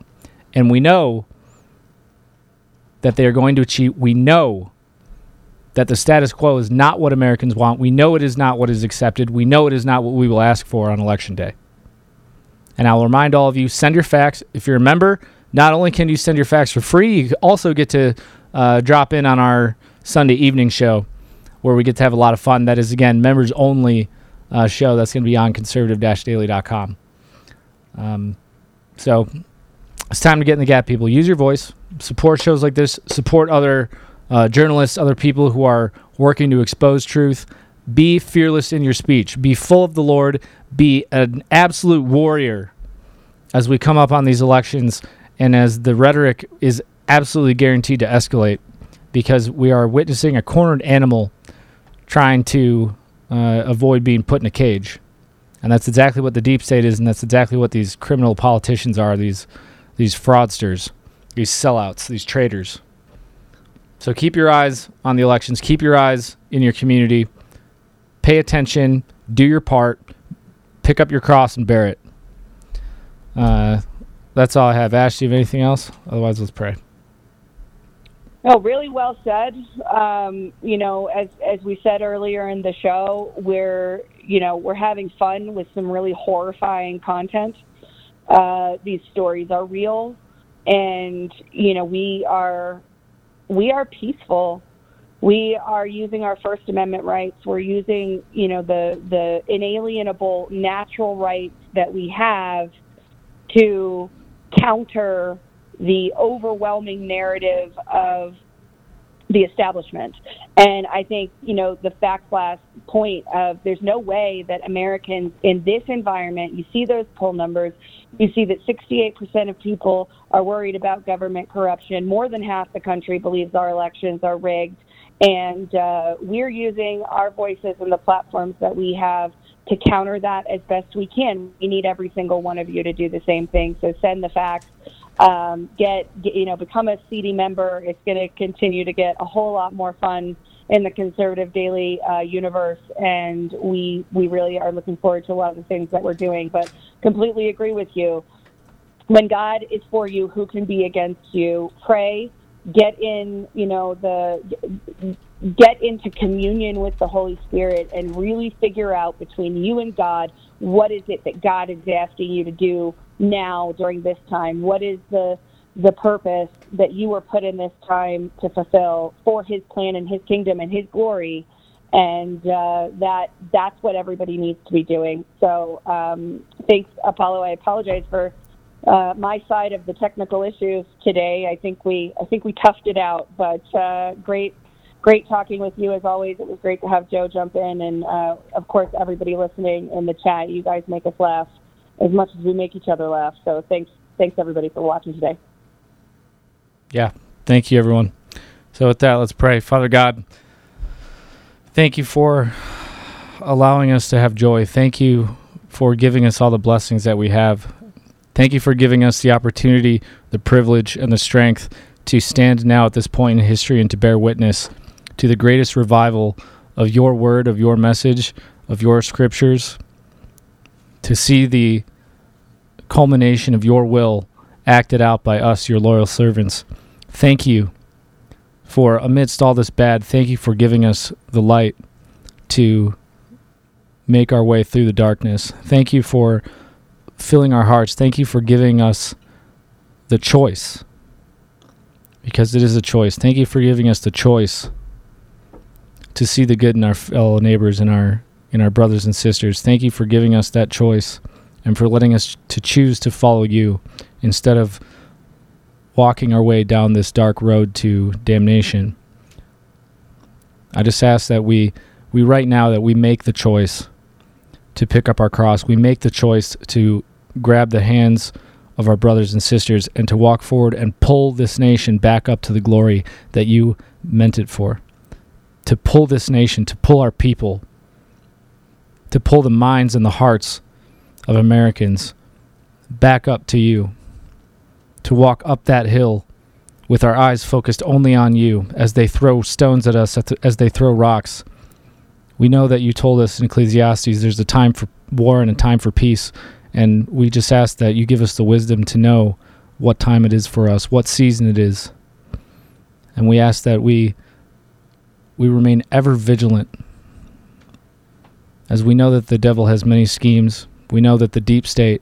And we know that they are going to achieve. We know that the status quo is not what Americans want. We know it is not what is accepted. We know it is not what we will ask for on election day. And I'll remind all of you send your fax. If you're a member, not only can you send your fax for free, you also get to uh, drop in on our Sunday evening show where we get to have a lot of fun. That is, again, members only uh, show that's going to be on conservative daily.com. Um, so it's time to get in the gap, people. Use your voice, support shows like this, support other uh, journalists, other people who are working to expose truth. Be fearless in your speech. Be full of the Lord. Be an absolute warrior as we come up on these elections and as the rhetoric is absolutely guaranteed to escalate because we are witnessing a cornered animal trying to uh, avoid being put in a cage. And that's exactly what the deep state is, and that's exactly what these criminal politicians are these, these fraudsters, these sellouts, these traitors. So keep your eyes on the elections, keep your eyes in your community, pay attention, do your part, pick up your cross and bear it. Uh, that's all I have. Ash, do you have anything else? Otherwise, let's pray. Oh, really well said. Um, you know, as as we said earlier in the show, we're you know we're having fun with some really horrifying content. Uh, these stories are real, and you know we are we are peaceful. We are using our First Amendment rights. We're using you know the the inalienable natural rights that we have to counter the overwhelming narrative of the establishment. And I think, you know, the fact last point of there's no way that Americans in this environment, you see those poll numbers, you see that 68% of people are worried about government corruption. More than half the country believes our elections are rigged. And uh, we're using our voices and the platforms that we have to counter that as best we can. We need every single one of you to do the same thing. So send the fax um, get, get, you know, become a CD member. It's going to continue to get a whole lot more fun in the conservative daily uh, universe, and we we really are looking forward to a lot of the things that we're doing. But completely agree with you. When God is for you, who can be against you? Pray, get in, you know, the get into communion with the Holy Spirit, and really figure out between you and God what is it that God is asking you to do now during this time? What is the the purpose that you were put in this time to fulfill for His plan and His kingdom and His glory? And uh, that that's what everybody needs to be doing. So um, thanks, Apollo. I apologize for uh, my side of the technical issues today. I think we I think we toughed it out, but uh, great great talking with you as always. It was great to have Joe jump in, and uh, of course everybody listening in the chat. You guys make us laugh as much as we make each other laugh. So thanks, thanks everybody for watching today. Yeah, thank you everyone. So with that, let's pray. Father God, thank you for allowing us to have joy. Thank you for giving us all the blessings that we have. Thank you for giving us the opportunity, the privilege, and the strength to stand now at this point in history and to bear witness to the greatest revival of your word, of your message, of your scriptures, to see the culmination of your will acted out by us, your loyal servants. Thank you for, amidst all this bad, thank you for giving us the light to make our way through the darkness. Thank you for filling our hearts. Thank you for giving us the choice, because it is a choice. Thank you for giving us the choice to see the good in our fellow neighbors and our in our brothers and sisters. Thank you for giving us that choice and for letting us to choose to follow you instead of walking our way down this dark road to damnation. I just ask that we we right now that we make the choice to pick up our cross. We make the choice to grab the hands of our brothers and sisters and to walk forward and pull this nation back up to the glory that you meant it for. To pull this nation, to pull our people to pull the minds and the hearts of Americans back up to you, to walk up that hill with our eyes focused only on you as they throw stones at us, as they throw rocks. We know that you told us in Ecclesiastes there's a time for war and a time for peace, and we just ask that you give us the wisdom to know what time it is for us, what season it is. And we ask that we we remain ever vigilant as we know that the devil has many schemes, we know that the deep state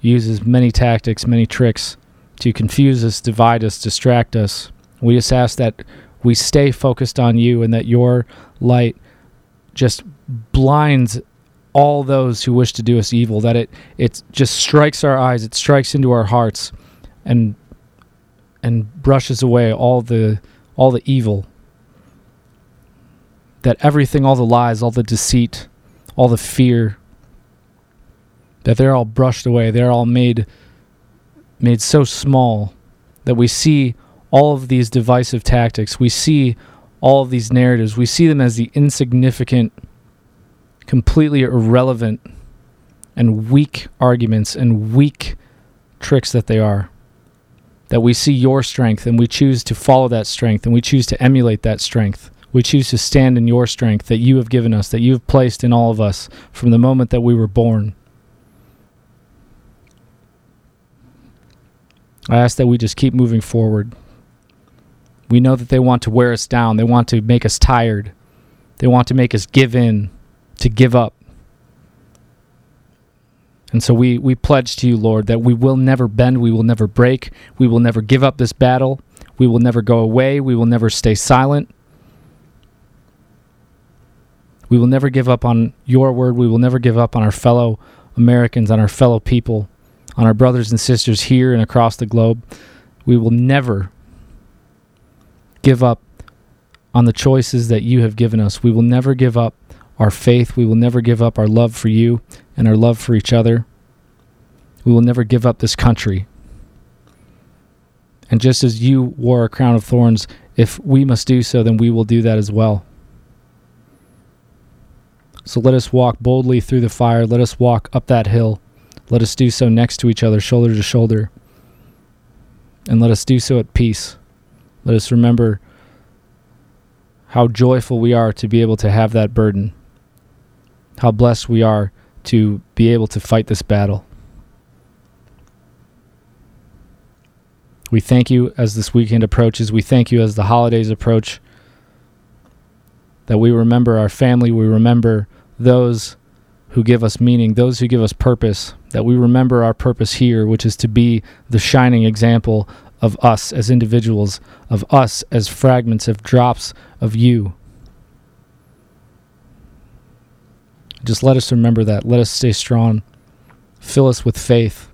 uses many tactics, many tricks to confuse us, divide us, distract us. We just ask that we stay focused on you and that your light just blinds all those who wish to do us evil, that it, it just strikes our eyes, it strikes into our hearts and and brushes away all the all the evil. That everything, all the lies, all the deceit, all the fear that they're all brushed away they're all made made so small that we see all of these divisive tactics. We see all of these narratives. We see them as the insignificant completely irrelevant and weak arguments and weak tricks that they are. That we see your strength and we choose to follow that strength and we choose to emulate that strength. We choose to stand in your strength that you have given us, that you have placed in all of us from the moment that we were born. I ask that we just keep moving forward. We know that they want to wear us down, they want to make us tired, they want to make us give in, to give up. And so we, we pledge to you, Lord, that we will never bend, we will never break, we will never give up this battle, we will never go away, we will never stay silent. We will never give up on your word. We will never give up on our fellow Americans, on our fellow people, on our brothers and sisters here and across the globe. We will never give up on the choices that you have given us. We will never give up our faith. We will never give up our love for you and our love for each other. We will never give up this country. And just as you wore a crown of thorns, if we must do so, then we will do that as well. So let us walk boldly through the fire. Let us walk up that hill. Let us do so next to each other, shoulder to shoulder. And let us do so at peace. Let us remember how joyful we are to be able to have that burden. How blessed we are to be able to fight this battle. We thank you as this weekend approaches. We thank you as the holidays approach. That we remember our family, we remember those who give us meaning, those who give us purpose, that we remember our purpose here, which is to be the shining example of us as individuals, of us as fragments, of drops of you. Just let us remember that. Let us stay strong. Fill us with faith.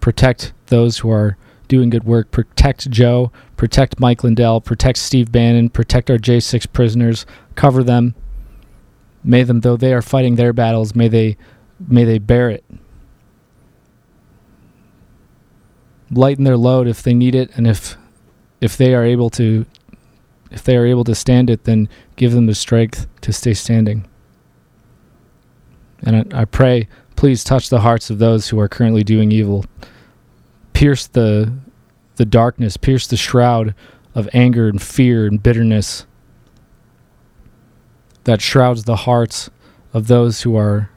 Protect those who are doing good work. Protect Joe. Protect Mike Lindell. Protect Steve Bannon. Protect our J6 prisoners. Cover them. May them, though they are fighting their battles, may they, may they bear it. Lighten their load if they need it, and if, if they are able to, if they are able to stand it, then give them the strength to stay standing. And I, I pray, please touch the hearts of those who are currently doing evil. Pierce the, the darkness, pierce the shroud of anger and fear and bitterness that shrouds the hearts of those who are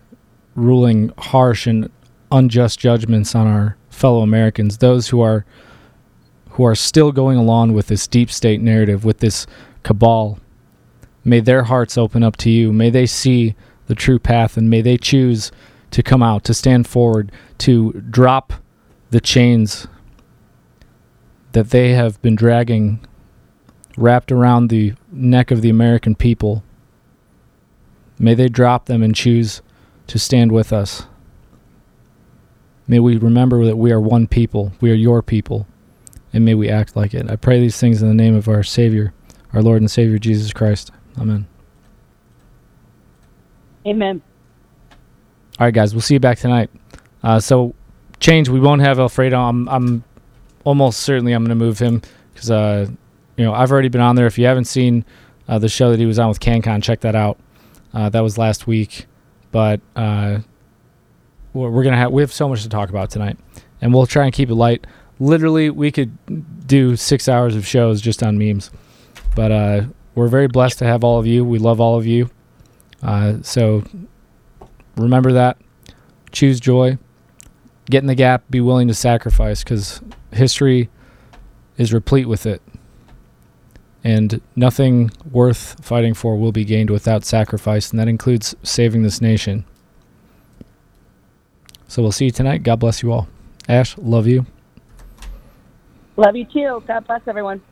ruling harsh and unjust judgments on our fellow Americans, those who are who are still going along with this deep state narrative, with this cabal. May their hearts open up to you. May they see the true path and may they choose to come out, to stand forward, to drop the chains that they have been dragging wrapped around the neck of the American people. May they drop them and choose to stand with us. May we remember that we are one people, we are your people, and may we act like it. I pray these things in the name of our Savior, our Lord and Savior Jesus Christ. Amen. Amen. All right, guys, we'll see you back tonight. Uh, so, change. We won't have Alfredo. I'm, I'm almost certainly I'm going to move him because, uh, you know, I've already been on there. If you haven't seen uh, the show that he was on with CanCon, check that out. Uh, that was last week, but uh, we're, gonna have we have so much to talk about tonight, and we'll try and keep it light. Literally, we could do six hours of shows just on memes, but uh, we're very blessed to have all of you. We love all of you. Uh, so remember that. Choose joy. Get in the gap. Be willing to sacrifice because history is replete with it. And nothing worth fighting for will be gained without sacrifice, and that includes saving this nation. So we'll see you tonight. God bless you all. Ash, love you. Love you too. God bless everyone.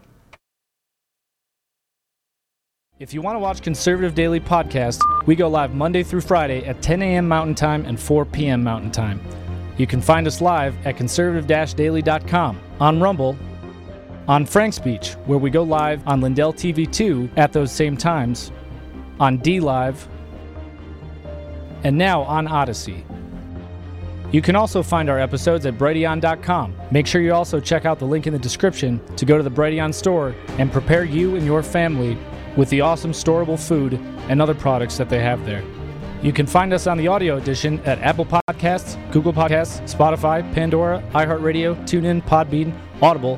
If you want to watch Conservative Daily Podcast, we go live Monday through Friday at 10 a.m. Mountain Time and 4 p.m. Mountain Time. You can find us live at conservative-daily.com, on Rumble, on Frank's Speech, where we go live on Lindell TV 2 at those same times, on D Live, and now on Odysee. You can also find our episodes at Brighteon.com. Make sure you also check out the link in the description to go to the Brighteon store and prepare you and your family with the awesome storable food and other products that they have there. You can find us on the audio edition at Apple Podcasts, Google Podcasts, Spotify, Pandora, iHeartRadio, TuneIn, Podbean, Audible,